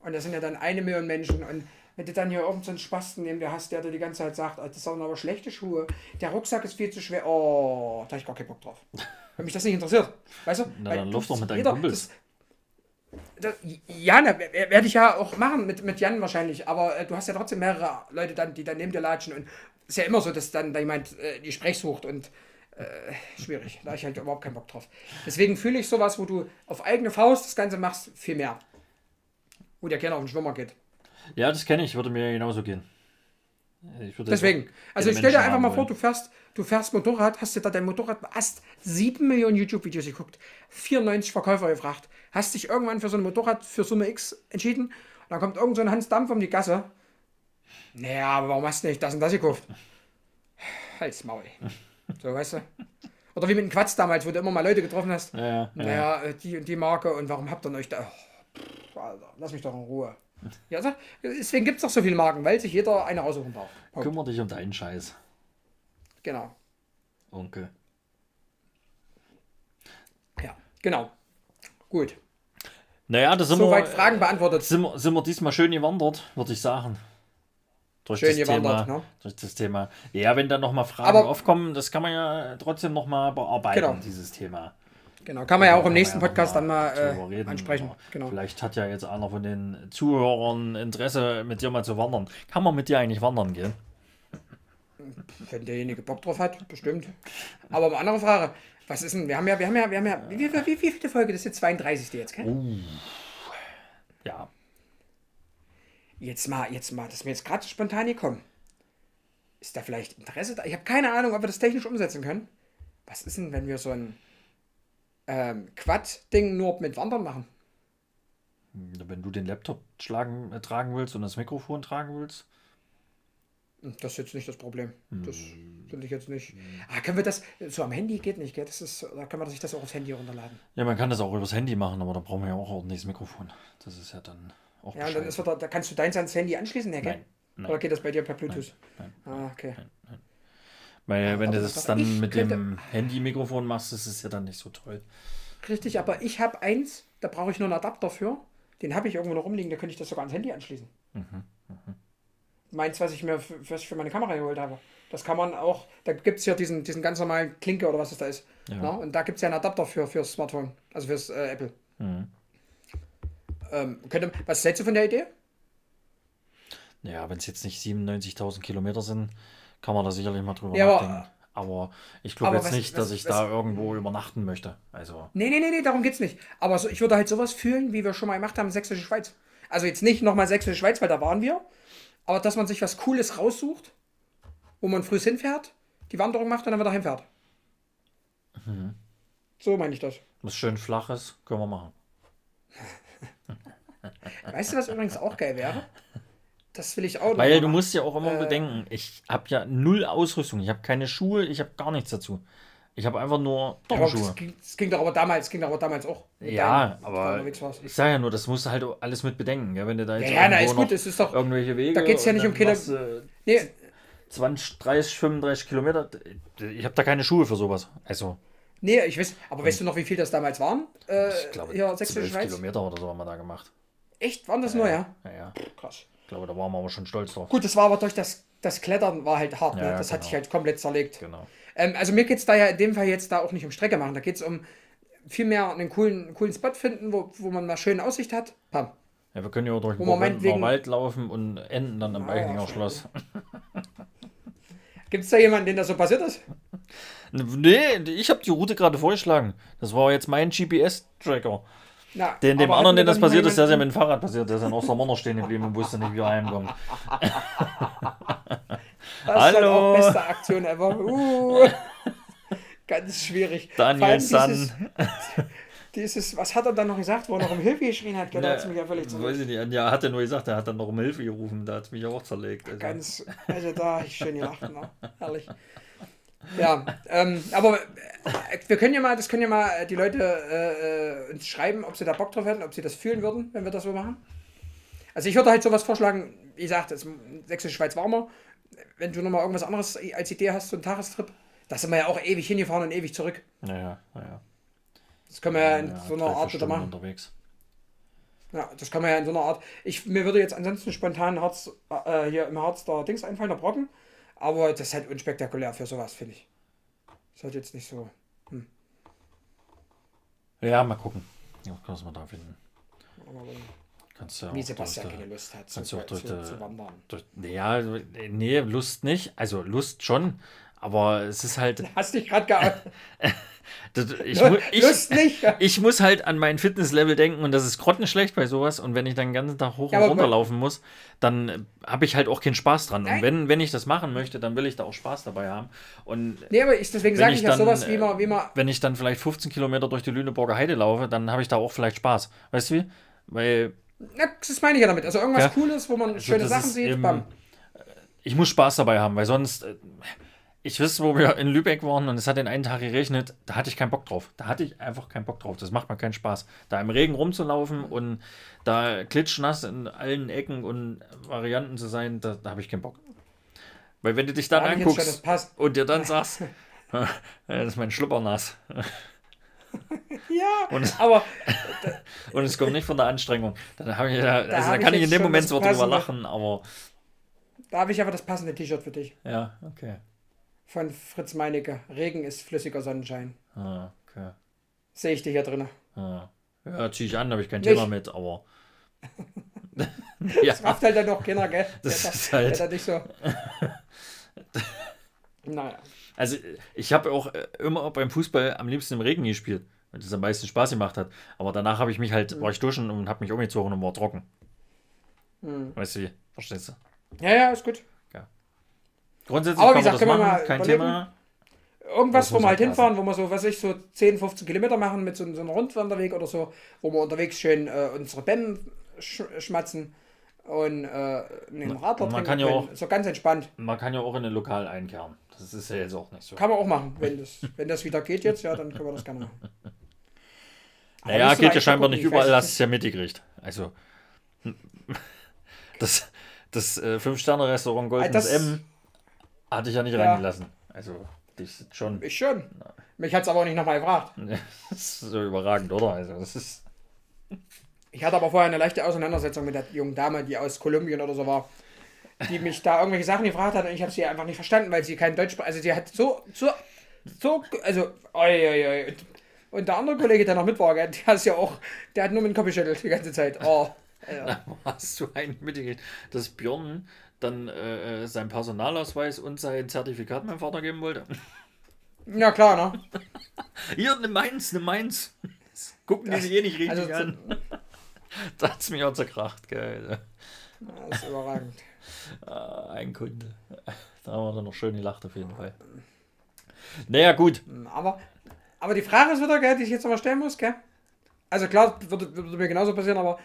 Und das sind ja dann eine Million Menschen. Und wenn du dann hier irgendeinen so einen Spasten neben dir hast, der dir die ganze Zeit sagt, "Ah, das sind aber schlechte Schuhe, der Rucksack ist viel zu schwer, oh, da habe ich gar keinen Bock drauf. Wenn mich das nicht interessiert. Weißt du? Na, dann lauf doch mit deinen Kumpels. Das, ja, werde ich ja auch machen mit, mit Jan wahrscheinlich. Aber äh, du hast ja trotzdem mehrere Leute dann, die dann neben dir latschen. Und ist ja immer so, dass dann da jemand äh, die Sprech sucht und äh, schwierig. Da habe ich halt überhaupt keinen Bock drauf. Deswegen fühle ich sowas, wo du auf eigene Faust das Ganze machst, viel mehr. Wo der keiner auf den Schwimmer geht. Ja, das kenne ich, würde mir genauso gehen. Ich Deswegen. Also keine stell dir einfach mal vor, du fährst, du fährst Motorrad, hast dir da dein Motorrad, hast 7 Millionen YouTube-Videos geguckt, 94 Verkäufer gefragt, hast dich irgendwann für so ein Motorrad für Summe X entschieden und dann kommt irgend so ein Hans Dampf um die Gasse. Naja, aber warum hast du nicht das und das gekauft? Halt's Maul. So, weißt du? Oder wie mit dem Quatsch damals, wo du immer mal Leute getroffen hast. Ja, ja, ja. Naja, äh, die und die Marke und warum habt ihr euch da. Oh, Alter, lass mich doch in Ruhe. Ja, so, deswegen gibt es doch so viele Marken, weil sich jeder eine aussuchen darf. Punkt. Kümmer dich um deinen Scheiß, Genau. Onkel. Ja, genau. Gut. Naja, da sind Soweit wir, Fragen beantwortet. sind, wir, sind wir diesmal schön gewandert, würde ich sagen. Durch Schön das gewandert, Thema, ne? Durch das Thema. Ja, wenn dann nochmal Fragen Aber- aufkommen, das kann man ja trotzdem nochmal bearbeiten, Genau. dieses Thema. Genau. Kann man ja auch Kann im nächsten Podcast dann mal äh, ansprechen. Aber Genau. Vielleicht hat ja jetzt einer von den Zuhörern Interesse, mit dir mal zu wandern. Kann man mit dir eigentlich wandern gehen? Wenn derjenige Bock drauf hat, bestimmt. Aber eine andere Frage. Was ist denn? Wir haben ja, wir haben ja, wir haben ja. Wie, wie, wie, wie viele Folge? Das ist jetzt 32. jetzt, gell? Oh. Ja. Jetzt mal, jetzt mal, das ist mir jetzt gerade spontan gekommen. Ist da vielleicht Interesse da? Ich habe keine Ahnung, ob wir das technisch umsetzen können. Was ist denn, wenn wir so ein ähm, Quad-Ding nur mit Wandern machen? Wenn du den Laptop schlagen, äh, tragen willst und das Mikrofon tragen willst. Hm, Das ist jetzt nicht das Problem. Das finde ich jetzt nicht. Ah, können wir das. So am Handy geht nicht, gell? Das ist, da kann man sich das auch aufs Handy runterladen. Ja, man kann das auch übers Handy machen, aber da brauchen wir ja auch ein ordentliches Mikrofon. Das ist ja dann auch Ja, dann ist wieder, da kannst du deins ans Handy anschließen, ja, gell? Nein, nein. Oder geht das bei dir per Bluetooth? Ah, okay. Weil wenn du aber das das- dann mit könnte- dem Handy-Mikrofon machst, ist es ja dann nicht so toll. Richtig, aber ich habe eins, da brauche ich nur einen Adapter für. Den habe ich irgendwo noch rumliegen, da könnte ich das sogar ans Handy anschließen. Mhm, Meins, was ich mir für, was ich für meine Kamera geholt habe. Das kann man auch, da gibt es ja diesen, diesen ganz normalen Klinke oder was es da ist. Ja. Ja, und da gibt es ja einen Adapter für fürs Smartphone, also fürs äh, Apple. Mhm. Ähm, könnte, was hältst du von der Idee? Ja, wenn es jetzt nicht 97.000 Kilometer sind, kann man da sicherlich mal drüber Ja, nachdenken. Aber ich glaube jetzt was- nicht, dass was- ich was- da irgendwo übernachten möchte. Also, Nee, nee, nee, nee, darum geht's nicht. Aber so, ich würde halt sowas fühlen, wie wir schon mal gemacht haben, Sächsische Schweiz. Also jetzt nicht nochmal Sächsische Schweiz, weil da waren wir. Aber dass man sich was Cooles raussucht, wo man früh hinfährt, die Wanderung macht und dann wieder heimfährt. Mhm. So meine ich das. was schön flaches können wir machen. Weißt du, was übrigens auch geil wäre? Das will ich auch Weil du musst ja auch immer Äh. bedenken, ich habe ja null Ausrüstung. Ich habe keine Schuhe, ich habe gar nichts dazu. Ich habe einfach nur Turnschuhe. es ging, es doch aber damals, ging doch aber damals auch. Ja, du aber ich sage ja nur, das musst du halt alles mit bedenken. Ja, wenn du da jetzt Ja, ja, na, ist gut, es ist doch. irgendwelche Wege da geht's ja und nicht um Kinder- machst du Nee, 20, 30, 35 Kilometer. Ich habe da keine Schuhe für sowas. Also, nee, ich weiß, aber weißt du noch, wie viel das damals waren? Äh, ich glaube, Sächsische 12 Schweiz? Kilometer oder so haben wir da gemacht. Echt? Waren das nur, ja? Ja, ja. Krass. Ich glaube, da waren wir aber schon stolz drauf. Gut, das war aber durch das, das Klettern war halt hart, Ja, ne? ja, Das hat genau. sich halt komplett zerlegt. Genau. Ähm, also mir geht es da ja in dem Fall jetzt da auch nicht um Strecke machen. Da geht es um vielmehr einen coolen, coolen Spot finden, wo, wo man mal schöne Aussicht hat. Pam. Ja, wir können ja auch durch den Wald laufen und enden dann am Ah, Eichinger Schloss. Gibt es da jemanden, den das so passiert ist? Nee, ich habe die Route gerade vorgeschlagen. Das war jetzt mein GPS-Tracker. Na, Den, dem anderen, dem das dann passiert ist, der ist ja mit dem Fahrrad passiert. Der ist in Ostermonner stehen geblieben und wusste nicht, wie er heimkommt. Das ist halt Hallo. auch beste Aktion ever. Uh, ganz schwierig. Daniel San. dieses, was hat er dann noch gesagt, wo er noch um Hilfe geschrien hat? Gell, Da hat's mich ja völlig weiß zerlegt. ich nicht. Ja, hat er nur gesagt, er hat dann noch um Hilfe gerufen. Da hat es mich auch zerlegt. Also. Ganz, also da hab ich schön gelacht, ne? herrlich. Ja, ähm, aber äh, wir können ja mal, das können ja mal äh, die Leute äh, äh, uns schreiben, ob sie da Bock drauf hätten, ob sie das fühlen würden, wenn wir das so machen. Also ich würde halt sowas vorschlagen, wie gesagt, das Sächsische Schweiz warmer. Wenn du nochmal irgendwas anderes als Idee hast, so einen Tagestrip, da sind wir ja auch ewig hingefahren und ewig zurück. Naja, naja. Das können wir ja in Ja, so einer Art wieder machen. unterwegs. Ja, das kann man ja in so einer Art. Ich, mir würde jetzt ansonsten spontan Harz, äh, hier im Harz der Dings einfallen, der Brocken. Aber das ist halt unspektakulär für sowas, finde ich. Das hat jetzt nicht so. Ja, mal gucken. Ja, was wir da finden. Kannst du Wie Sebastian keine Lust hat, zu, kannst du auch durch zu, zu wandern. durch, ja, nee, Lust nicht. Also Lust schon. Aber es ist halt. Hast dich gerade geoutet. das- Ich, ich, nicht. ich muss halt an mein Fitnesslevel denken und das ist grottenschlecht bei sowas. Und wenn ich dann den ganzen Tag hoch und runter laufen muss, dann habe ich halt auch keinen Spaß dran. Und Nein. wenn, wenn ich das machen möchte, dann will ich da auch Spaß dabei haben. Und Nee, aber ich, deswegen sage ich ich ja sowas, wie äh, man, wie man. wenn ich dann vielleicht 15 Kilometer durch die Lüneburger Heide laufe, dann habe ich da auch vielleicht Spaß. Weißt du wie? Weil Na, das meine ich ja damit. Also irgendwas Ja. Cooles, wo man schöne das Sachen sieht. eben- Bam. ich muss Spaß dabei haben, weil sonst. äh, Ich weiß, wo wir in Lübeck waren und es hat den einen Tag geregnet, da hatte ich keinen Bock drauf. Da hatte ich einfach keinen Bock drauf. Das macht mir keinen Spaß. Da im Regen rumzulaufen und da klitschnass in allen Ecken und Varianten zu sein, da, da habe ich keinen Bock. Weil wenn du dich dann Da ich das anguckst und dir dann sagst, das ist mein Schlupper nass. Ja, Und- aber Und es kommt nicht von der Anstrengung. Dann, ich, ja- also, hab dann ich kann ich jetzt in dem Moment zwar drüber lachen, aber da habe ich aber das passende T-Shirt für dich. ja, okay. Von Fritz Meinecke. Regen ist flüssiger Sonnenschein. Ah, okay. Sehe ich dich hier drin. Ah. Ja, zieh ich an, habe ich kein Nicht. Thema mit, aber. ja, Das rafft halt dann doch keiner, gell? Das Der- ist halt- der nicht so. naja. also ich habe auch äh, immer beim Fußball am liebsten im Regen gespielt, weil das am meisten Spaß gemacht hat. Aber danach habe ich mich halt, war ich duschen und habe mich umgezogen und war trocken. Hm. Weißt du wie? Verstehst du? Ja, ja, ist gut. Grundsätzlich Aber wie gesagt, das können wir mal kein überlegen. Thema. Irgendwas, wo wir halt hinfahren, wo wir so, was ich, so 10, 15 Kilometer machen mit so, so einem Rundwanderweg oder so, wo wir unterwegs schön äh, unsere Bänden sch schmatzen und äh, einen Radler man trinken kann ja können. So ganz entspannt. Man kann ja auch in ein Lokal einkehren. Das ist ja jetzt auch nicht so. Kann man auch machen. Wenn das, wenn das wieder geht jetzt, ja, dann können wir das gerne machen. Aber Naja, geht ja scheinbar gucken, nicht überall, hast es ja mitgekriegt. Also, das, das äh, Fünf-Sterne-Restaurant Goldenes das- M hatte ich ja nicht Ja. reingelassen. Also, das ist schon Ich schon. Mich hat es aber auch nicht nochmal gefragt. das ist so überragend, oder? Also, das ist. Ich hatte aber vorher eine leichte Auseinandersetzung mit der jungen Dame, die aus Kolumbien oder so war, die mich da irgendwelche Sachen gefragt hat und ich habe sie einfach nicht verstanden, weil sie kein Deutsch. Also sie hat so, so, so, also, oi, oi, oi. Und- der andere Kollege, der noch mit war, der ist ja auch, der hat nur mit dem Kopf geschüttelt die ganze Zeit. Oh, Alter. Hast du eigentlich mitgekriegt, dass Björn dann äh, äh, seinen Personalausweis und sein Zertifikat meinem Vater geben wollte? Ja, klar, ne? Hier, eine Mainz, eine Mainz. Das gucken die sich eh nicht richtig Also, an. Da hat's mich auch zerkracht, gell. Das ist überragend. Ah, ein Kunde. Da haben wir dann noch schön gelacht auf jeden Fall. Naja, gut. Aber, aber die Frage ist wieder, gell, die ich jetzt nochmal stellen muss, gell? Also klar, würde, würde mir genauso passieren, aber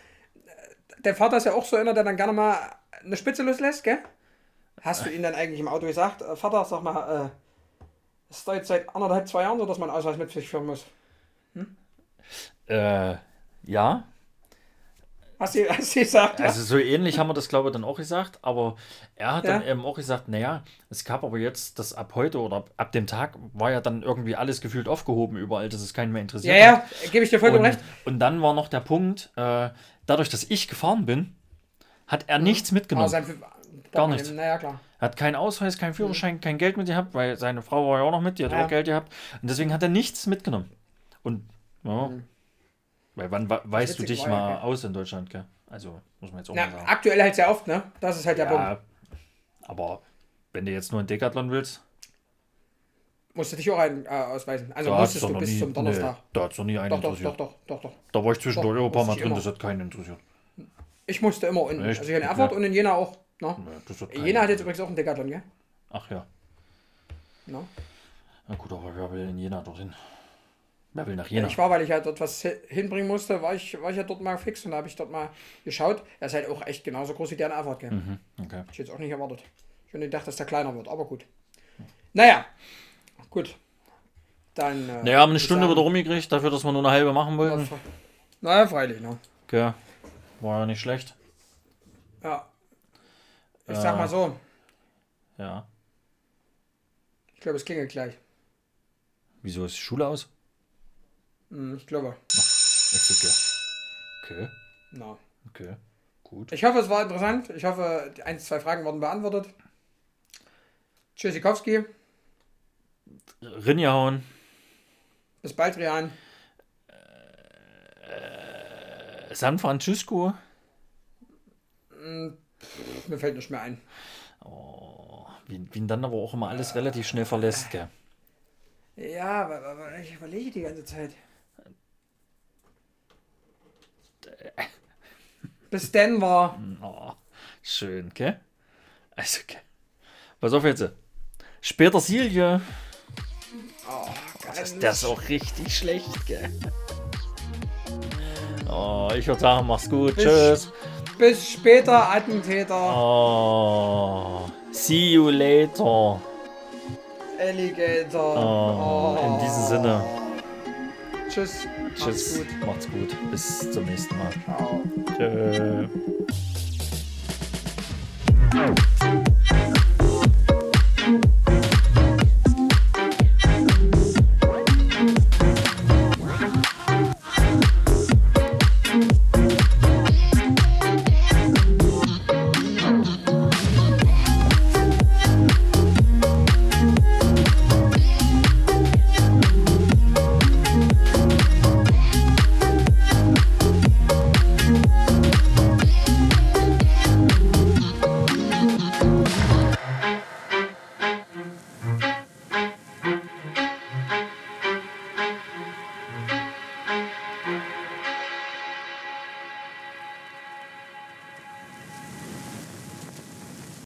der Vater ist ja auch so einer, der dann gerne mal eine Spitze loslässt, gell? Hast du ihn dann eigentlich im Auto gesagt, äh, Vater, sag mal, äh, es ist doch jetzt seit anderthalb, zwei Jahren so, dass man Ausweis mit sich führen muss. Äh, ja, Hast du, hast du gesagt, ja? also so ähnlich haben wir das, glaube ich, dann auch gesagt. Aber er hat dann Ja. eben auch gesagt, naja, es gab aber jetzt, das ab heute oder ab, ab dem Tag war ja dann irgendwie alles gefühlt aufgehoben überall, dass es keinen mehr interessiert Ja, hat. ja, gebe ich dir vollkommen Und, recht. und dann war noch der Punkt, äh, dadurch, dass ich gefahren bin, hat er nichts Aber mitgenommen. sein, Gar nichts. Naja, klar. Hat keinen Ausweis, keinen Führerschein, kein Geld mit gehabt, weil seine Frau war ja auch noch mit, die hat Ja. auch Geld gehabt. Und deswegen hat er nichts mitgenommen. Und, ja, Mhm. weil wann wa- weißt du dich ja, mal gell? aus in Deutschland, gell? Also, muss man jetzt auch Ja, mal sagen. aktuell halt sehr oft, ne? Das ist halt der Punkt. Ja, aber wenn du jetzt nur ein Decathlon willst, Musst du dich auch ein, äh, ausweisen. Also da musstest doch du bis nie, zum Donnerstag. Nee, da hat's noch nie einen Doch, doch, interessiert. doch, doch, doch, doch. Da war ich zwischendurch Doch, auch ein paar Mal musste drin, immer. das hat keinen interessiert. Ich musste immer in, Echt? also in Erfurt Okay. und in Jena auch. Ne? Das hat Jena hat jetzt übrigens auch einen Decathlon, gell? Ach ja. Ne? Na gut, aber wer will in Jena dorthin? Wer will nach Jena? Ich war, weil ich halt dort was hi- hinbringen musste, war ich, war ich ja dort mal fix und da habe ich dort mal geschaut. Er ist halt auch echt genauso groß wie der in Erfurt, gell? Mhm, okay. Ich jetzt auch nicht erwartet. Ich hätte gedacht, dass der kleiner wird, aber gut. Naja, gut. Dann. Äh, Naja, haben eine Stunde sagen, wieder rumgekriegt, dafür, dass wir nur eine halbe machen wollten. Naja, freilich, ne? Okay. War ja nicht schlecht. Ja. Ich sag mal so, Ja. ich glaube, es klingelt gleich. Wieso ist die Schule aus? Hm, ich glaube. Ist okay. Okay, Na. okay. Gut. Ich hoffe, es war interessant. Ich hoffe, die ein, zwei Fragen wurden beantwortet. Tschüssikowski. Rinjahauen. Bis bald, Rian. San Francisco. Mir fällt nicht mehr ein. Wie, wie ihn dann aber auch immer alles relativ schnell verlässt, gell? Ja, aber, aber ich überlege die ganze Zeit. Bis Denver. Oh, schön, gell? Also, okay. Pass auf jetzt. Später Silje. Oh, Das, der ist auch richtig schlecht, gell? Oh, ich würde sagen, mach's gut. Bis- Tschüss. Bis später, Attentäter. Oh, see you later. Alligator. Oh, in diesem Sinne. Tschüss. Macht's Tschüss. gut. Macht's gut. Bis zum nächsten Mal. Ciao. Tschö.